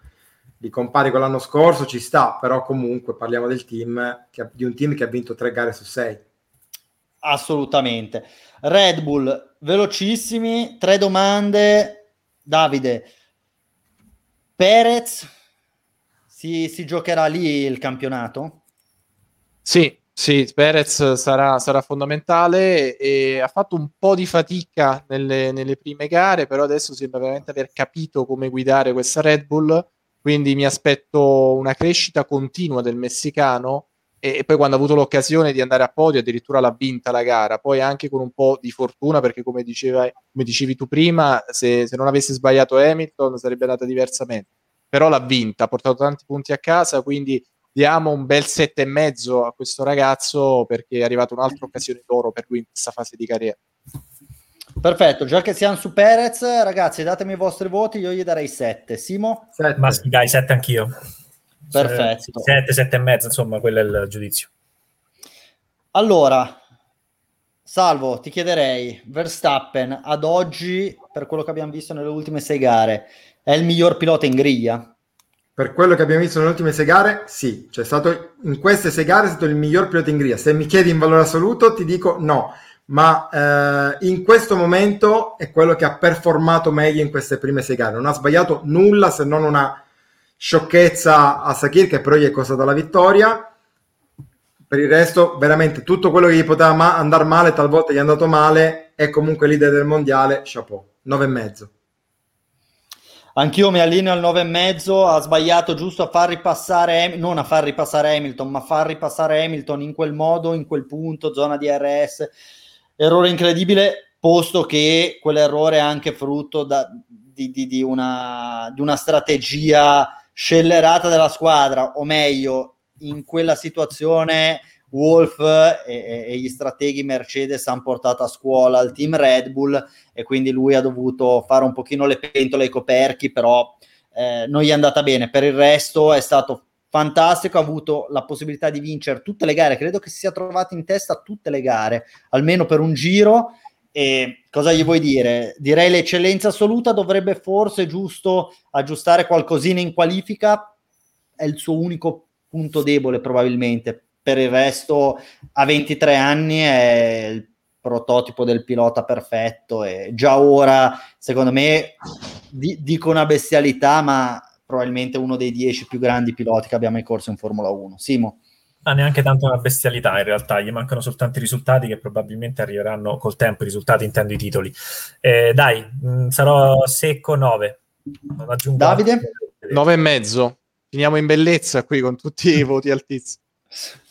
li compari con l'anno scorso ci sta, però comunque parliamo del team, che, di un team che ha vinto tre gare su sei. Assolutamente. Red Bull, velocissimi, tre domande. Davide, Perez, si, si giocherà lì il campionato? Sì, sì, Perez sarà, sarà, fondamentale e ha fatto un po' di fatica nelle, nelle, prime gare, però adesso sembra veramente aver capito come guidare questa Red Bull, quindi mi aspetto una crescita continua del messicano e, poi quando ha avuto l'occasione di andare a podio addirittura l'ha vinta la gara, poi anche con un po' di fortuna perché come, diceva, come dicevi tu prima, se, se non avesse sbagliato Hamilton sarebbe andata diversamente, però l'ha vinta, ha portato tanti punti a casa, quindi diamo un bel sette e mezzo a questo ragazzo perché è arrivata un'altra occasione d'oro per lui in questa fase di carriera. Perfetto, già che siamo su Perez, ragazzi, datemi i vostri voti, io gli darei 7. Simo? Sette. Ma sì, dai, 7 anch'io. Perfetto. 7, 7 e mezzo, insomma, quello è il giudizio. Allora, Salvo, ti chiederei, Verstappen ad oggi, per quello che abbiamo visto nelle ultime sei gare, è il miglior pilota in griglia? Per quello che abbiamo visto nelle ultime sei gare, sì. Cioè, stato, in queste sei gare è stato il miglior pilota in griglia. Se mi chiedi in valore assoluto, ti dico no. Ma eh, in questo momento è quello che ha performato meglio in queste prime sei gare. Non ha sbagliato nulla se non una sciocchezza a Sakir che però gli è costata la vittoria. Per il resto, veramente tutto quello che gli poteva ma- andare male, talvolta gli è andato male, è comunque leader del mondiale. Chapeau, 9,5. Anch'io mi allineo al 9,5. Ha sbagliato giusto a far ripassare, non a far ripassare Hamilton, ma a far ripassare Hamilton in quel modo, in quel punto, zona di RS. Errore incredibile posto che quell'errore è anche frutto da, di, di, di, una, di una strategia scellerata della squadra, o meglio, in quella situazione Wolf e, e, gli strateghi Mercedes hanno portato a scuola il team Red Bull e quindi lui ha dovuto fare un pochino le pentole ai coperchi, però eh, non gli è andata bene. Per il resto è stato fantastico, ha avuto la possibilità di vincere tutte le gare, credo che si sia trovato in testa tutte le gare, almeno per un giro. E cosa gli vuoi dire? Direi l'eccellenza assoluta dovrebbe forse giusto aggiustare qualcosina in qualifica, è il suo unico punto debole probabilmente, per il resto a 23 anni è il prototipo del pilota perfetto e già ora secondo me di, dico una bestialità ma probabilmente uno dei 10 più grandi piloti che abbiamo in corso in Formula 1 Simo Ah, neanche tanto una bestialità in realtà, gli mancano soltanto i risultati che probabilmente arriveranno col tempo, i risultati intendo i titoli. Eh, dai, mh, mm, sarò secco 9. Davide? 9 e mezzo. Finiamo in bellezza qui con tutti i voti altissimi.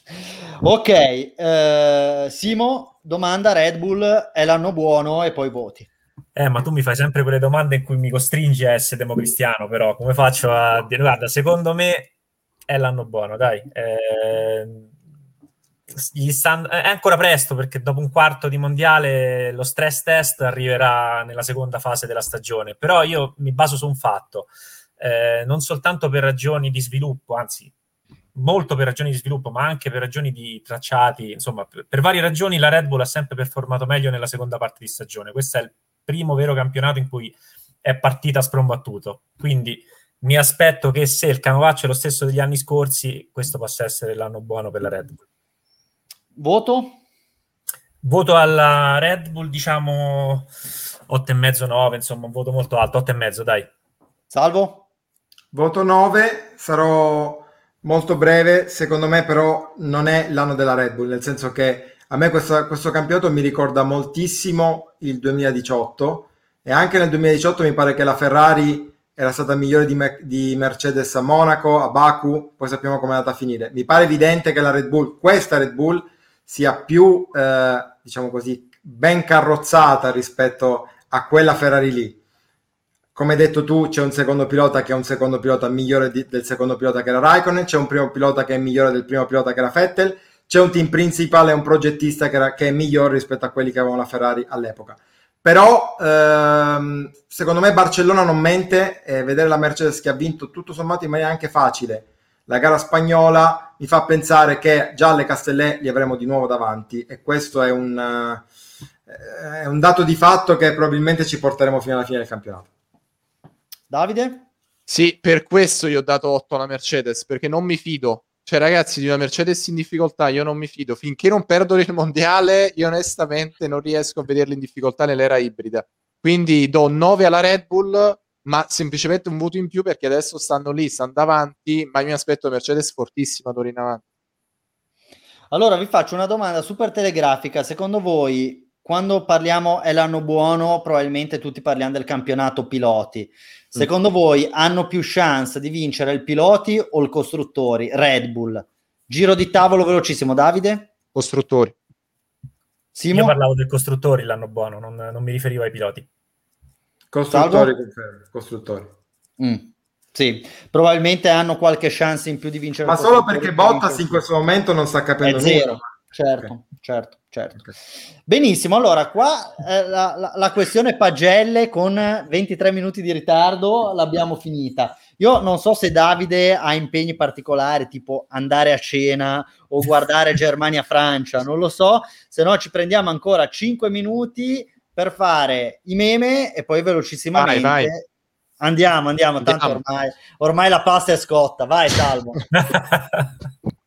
Ok, eh, Simo, domanda Red Bull è l'anno buono e poi voti. Eh, ma tu mi fai sempre quelle domande in cui mi costringi a essere democristiano, però come faccio a dire, guarda, secondo me è l'anno buono, dai. Eh, stanno, è ancora presto perché dopo un quarto di mondiale lo stress test arriverà nella seconda fase della stagione, però io mi baso su un fatto, eh, non soltanto per ragioni di sviluppo, anzi molto per ragioni di sviluppo, ma anche per ragioni di tracciati, insomma, per, per, varie ragioni la Red Bull ha sempre performato meglio nella seconda parte di stagione. Questo è il primo vero campionato in cui è partita sprombattuto. Quindi mi aspetto che se il canovaccio è lo stesso degli anni scorsi, questo possa essere l'anno buono per la Red Bull. Voto? Voto alla Red Bull, diciamo 8,5, 9, insomma, un voto molto alto, 8,5, dai. Salvo? Voto 9, sarò molto breve, secondo me però non è l'anno della Red Bull, nel senso che a me questo, questo campionato mi ricorda moltissimo il 2018 e anche nel 2018 mi pare che la Ferrari era stata migliore di, di Mercedes a Monaco, a Baku, poi sappiamo come è andata a finire. Mi pare evidente che la Red Bull, questa Red Bull, sia più, eh, diciamo così, ben carrozzata rispetto a quella Ferrari lì come hai detto tu, c'è un secondo pilota che è un secondo pilota migliore di, del secondo pilota che era Raikkonen, c'è un primo pilota che è migliore del primo pilota che era Vettel, c'è un team principal e un progettista che, era, che è migliore rispetto a quelli che avevano la Ferrari all'epoca. Però ehm, secondo me Barcellona non mente e vedere la Mercedes che ha vinto tutto sommato in maniera anche facile la gara spagnola mi fa pensare che già le Castellè li avremo di nuovo davanti e questo è un, uh, è un dato di fatto che probabilmente ci porteremo fino alla fine del campionato. Davide? Sì, per questo io ho dato 8 alla Mercedes, perché non mi fido. Cioè, ragazzi, di una Mercedes in difficoltà io non mi fido. Finché non perdono il mondiale, io onestamente non riesco a vederli in difficoltà nell'era ibrida. Quindi do 9 alla Red Bull, ma semplicemente un voto in più perché adesso stanno lì, stanno davanti, ma io mi aspetto Mercedes fortissima d'ora in avanti. Allora vi faccio una domanda super telegrafica. Secondo voi, quando parliamo è l'anno buono, probabilmente tutti parliamo del campionato piloti. Secondo mm. voi hanno più chance di vincere il piloti o il costruttori? Red Bull. Giro di tavolo velocissimo, Davide? Costruttori. Simo? Io parlavo del costruttori l'anno buono, non, non mi riferivo ai piloti. Costruttori, costruttori. Mm. Sì, probabilmente hanno qualche chance in più di vincere. Ma solo perché Bottas in questo momento non sta capendo È zero. Certo, okay. certo certo. Okay. Benissimo, allora qua eh, la, la, la, questione pagelle con 23 minuti di ritardo l'abbiamo finita. Io non so se Davide ha impegni particolari, tipo andare a cena o guardare Germania-Francia, non lo so, se no ci prendiamo ancora 5 minuti per fare i meme e poi velocissimamente... Vai, vai. Andiamo, andiamo, andiamo, tanto ormai, ormai la pasta è scotta. Vai, Salvo.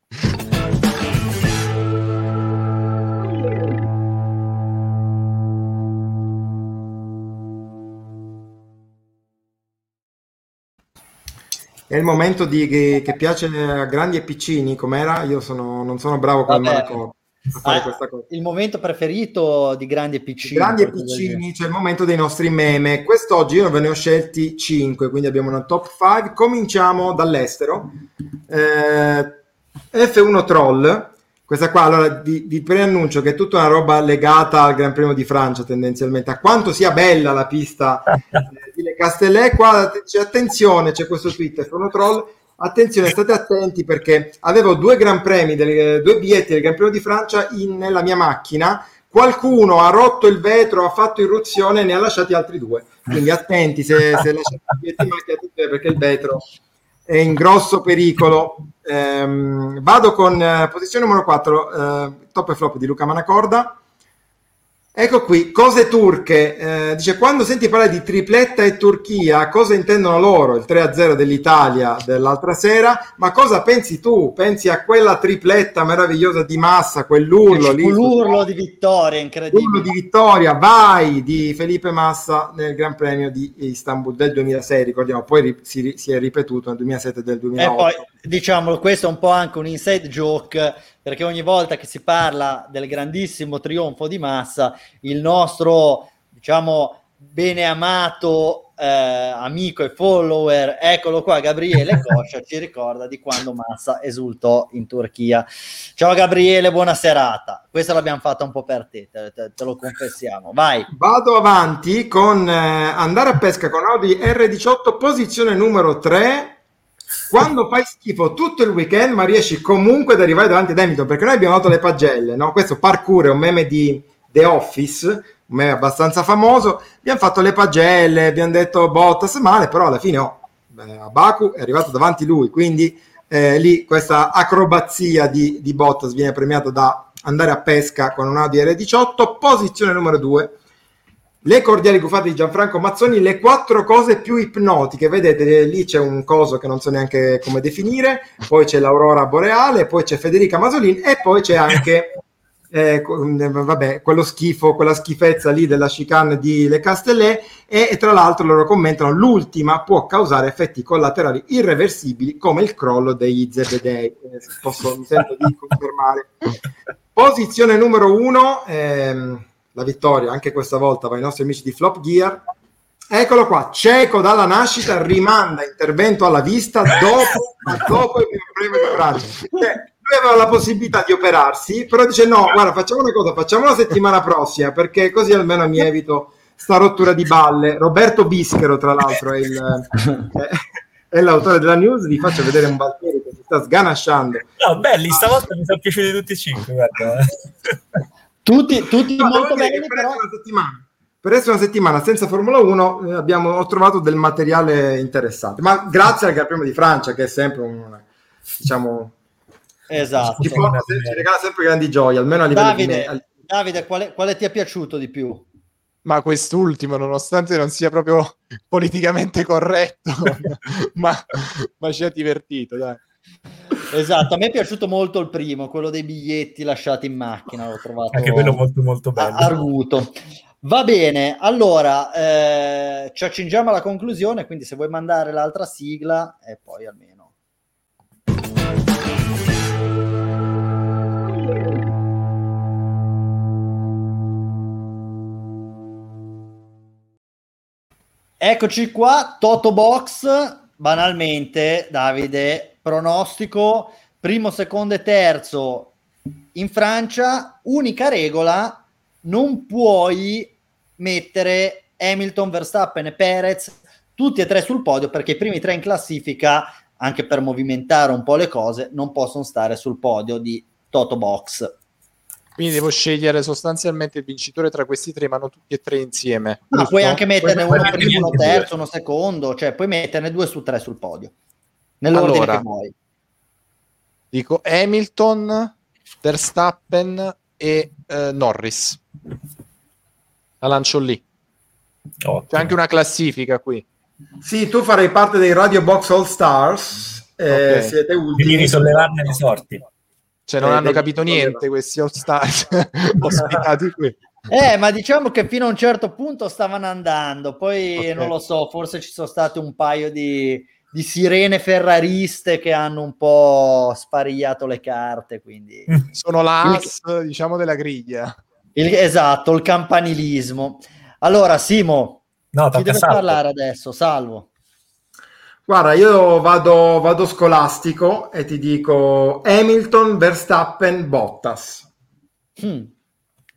È il momento di, che, che, piace a grandi e piccini, com'era? Io sono, non sono bravo con Marco a fare ah, questa cosa. Il momento preferito di grandi e piccini. Grandi e piccini, c'è il momento dei nostri meme. Quest'oggi io ve ne ho scelti 5, quindi abbiamo una top 5. Cominciamo dall'estero. Eh, F1 Troll questa qua, allora vi, vi, preannuncio che è tutta una roba legata al Gran Premio di Francia tendenzialmente, a quanto sia bella la pista di Le Castellet, qua c'è attenzione, c'è questo tweet, sono troll, attenzione, state attenti perché avevo due Gran Premi, delle, due biglietti del Gran Premio di Francia in, nella mia macchina, qualcuno ha rotto il vetro, ha fatto irruzione e ne ha lasciati altri due, quindi attenti se, se lasciate i biglietti in macchina perché il vetro è in grosso pericolo. Ehm, vado con eh, posizione numero 4, eh, top e flop di Luca Manacorda. Ecco qui, cose turche. Eh, dice, quando senti parlare di tripletta e Turchia, cosa intendono loro? Il 3-0 dell'Italia dell'altra sera, ma cosa pensi tu? Pensi a quella tripletta meravigliosa di Massa, quell'urlo lì? L'urlo di vittoria, incredibile. L'urlo di vittoria, vai, di Felipe Massa nel Gran Premio di Istanbul del 2006, ricordiamo, poi si, si è ripetuto nel 2007 e del 2008. E poi, diciamo, questo è un po' anche un inside joke perché ogni volta che si parla del grandissimo trionfo di Massa, il nostro, diciamo, bene amato eh, amico e follower, eccolo qua, Gabriele Coscia, ci ricorda di quando Massa esultò in Turchia. Ciao Gabriele, buona serata. Questa l'abbiamo fatta un po' per te, te, te, te lo confessiamo. Vai. Vado avanti con eh, andare a pesca con Audi R18, posizione numero 3 quando fai schifo tutto il weekend, ma riesci comunque ad arrivare davanti ad Hamilton, perché noi abbiamo dato le pagelle, no? Questo parkour è un meme di The Office, un meme abbastanza famoso. Abbiamo fatto le pagelle, abbiamo detto Bottas male, però alla fine oh, beh, Baku è arrivato davanti lui, quindi eh, lì questa acrobazia di, di Bottas viene premiata da andare a pesca con un Audi R18, posizione numero 2 le cordiali gufate di Gianfranco Mazzoni, le quattro cose più ipnotiche. Vedete, lì c'è un coso che non so neanche come definire, poi c'è l'Aurora Boreale, poi c'è Federica Masolin e poi c'è anche eh, vabbè, quello schifo, quella schifezza lì della chicane di Le Castellet e, e, tra l'altro loro commentano l'ultima può causare effetti collaterali irreversibili come il crollo degli zebedei. Eh, posso, mi sento di confermare. Posizione numero uno. Ehm, la vittoria anche questa volta va ai nostri amici di Flop Gear. Eccolo qua, cieco dalla nascita, rimanda intervento alla vista dopo, dopo il premio di Francia. Cioè, lui aveva la possibilità di operarsi, però dice no, guarda, facciamo una cosa, facciamo la settimana prossima, perché così almeno mi evito sta rottura di balle. Roberto Bischero, tra l'altro, è, il, è, è l'autore della news, vi faccio vedere un Valtteri che si sta sganasciando. No, belli, stavolta mi sono piaciuti tutti e cinque, guarda. Tutti, tutti no, molto belli, per però... Una settimana, per essere una settimana senza Formula 1 eh, abbiamo, ho trovato del materiale interessante, ma grazie al Gran Premio di Francia che è sempre un, diciamo... Esatto. Ci, porta, ci regala sempre grandi gioie, almeno a livello Davide, di... Davide quale, quale ti è piaciuto di più? ma quest'ultimo, nonostante non sia proprio politicamente corretto, ma, ma, ci ha divertito, dai. Esatto, a me è piaciuto molto il primo, quello dei biglietti lasciati in macchina, l'ho trovato anche quello molto molto bello. Arguto. Va bene, allora eh, ci accingiamo alla conclusione, quindi se vuoi mandare l'altra sigla e poi almeno. Eccoci qua, Toto Box, banalmente, Davide, pronostico primo, secondo e terzo in Francia, unica regola, non puoi mettere Hamilton, Verstappen e Perez tutti e tre sul podio perché i primi tre in classifica, anche per movimentare un po' le cose, non possono stare sul podio di Toto Box. Quindi devo scegliere sostanzialmente il vincitore tra questi tre, ma non tutti e tre insieme. Ma puoi anche metterne uno primo, uno terzo, uno secondo, cioè puoi metterne due su tre sul podio nell'ordine allora, che vuoi. Dico Hamilton, Verstappen e eh, Norris. La lancio lì. Ottimo. C'è anche una classifica qui. Sì, tu farai parte dei Radio Box All Stars. Eh, okay. Siete ultimi. Devi risollevarne le sorti. Cioè, non eh, hanno capito niente questi All Stars ospitati qui. Eh, ma diciamo che fino a un certo punto stavano andando, poi okay. non lo so, forse ci sono state un paio di, di sirene ferrariste che hanno un po' sparigliato le carte. Quindi sono l'as, il... diciamo, della griglia. Il... esatto, il campanilismo. Allora, Simo, no, chi deve salvo. parlare adesso? Salvo. Guarda, io vado, vado scolastico e ti dico Hamilton, Verstappen, Bottas. Hmm.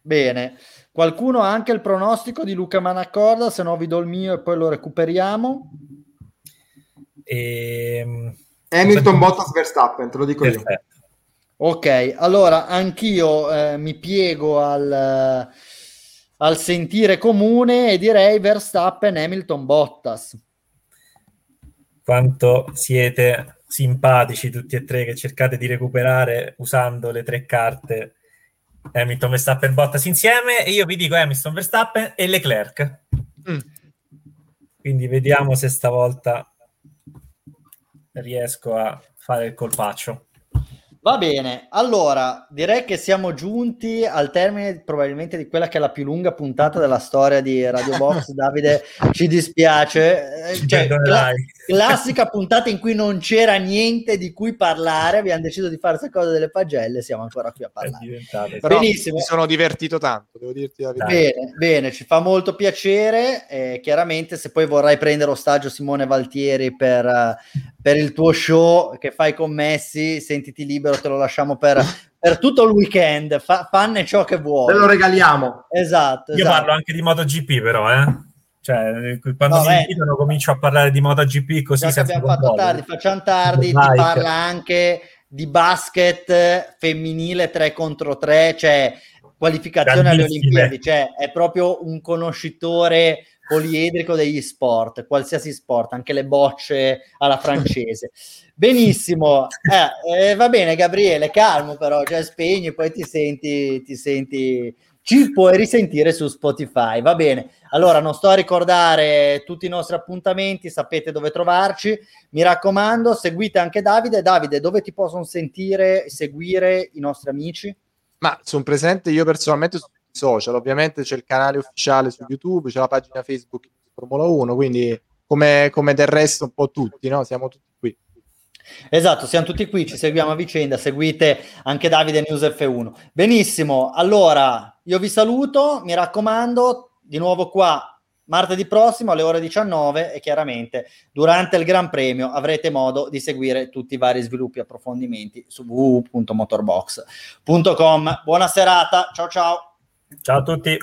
Bene. Qualcuno ha anche il pronostico di Luca Manaccorda, se no vi do il mio e poi lo recuperiamo. E... Ehm, Hamilton, Bottas, Verstappen, te lo dico Perfetto. io. Ok, allora anch'io eh, mi piego al, al, sentire comune e direi Verstappen, Hamilton, Bottas. Quanto siete simpatici tutti e tre che cercate di recuperare usando le tre carte Hamilton, Verstappen, Bottas insieme e io vi dico Hamilton, Verstappen e Leclerc. Mm. Quindi vediamo se stavolta riesco a fare il colpaccio. Va bene, allora direi che siamo giunti al termine probabilmente di quella che è la più lunga puntata della storia di Radio Box. Davide, ci dispiace. Ci cioè, cla- classica puntata in cui non c'era niente di cui parlare, abbiamo deciso di fare questa cosa delle pagelle, siamo ancora qui a parlare. Però Benissimo. Mi sono divertito tanto, devo dirti la verità. Bene, bene, ci fa molto piacere. Eh, chiaramente se poi vorrai prendere ostaggio Simone Valtieri per, per il tuo show che fai con Messi, sentiti libero, te lo lasciamo per, per tutto il weekend, fa, fanne ciò che vuoi. Te lo regaliamo. Esatto. Io esatto. parlo anche di MotoGP però, eh. Cioè, quando no, mi invitano comincio a parlare di MotoGP così Già abbiamo fatto tardi, facciamo tardi, ti parla anche di basket femminile 3 contro 3, cioè qualificazione alle Olimpiadi, cioè è proprio un conoscitore poliedrico degli sport, qualsiasi sport, anche le bocce alla francese. Benissimo, eh, eh, va bene Gabriele, calmo però, cioè spegni, poi ti senti, ti senti, ci puoi risentire su Spotify, va bene. Allora, non sto a ricordare tutti i nostri appuntamenti, sapete dove trovarci, mi raccomando, seguite anche Davide. Davide, dove ti possono sentire, seguire i nostri amici? Ma sono presente io personalmente su social. Ovviamente c'è il canale ufficiale su YouTube, c'è la pagina Facebook Formula 1, quindi come, come del resto un po' tutti, no? Siamo tutti qui. Esatto, siamo tutti qui, ci seguiamo a vicenda, seguite anche Davide News F1. Benissimo, allora io vi saluto, mi raccomando, di nuovo qua martedì prossimo alle ore 19 e chiaramente durante il Gran Premio avrete modo di seguire tutti i vari sviluppi e approfondimenti su www.motorbox.com. Buona serata, ciao ciao! Ciao a tutti.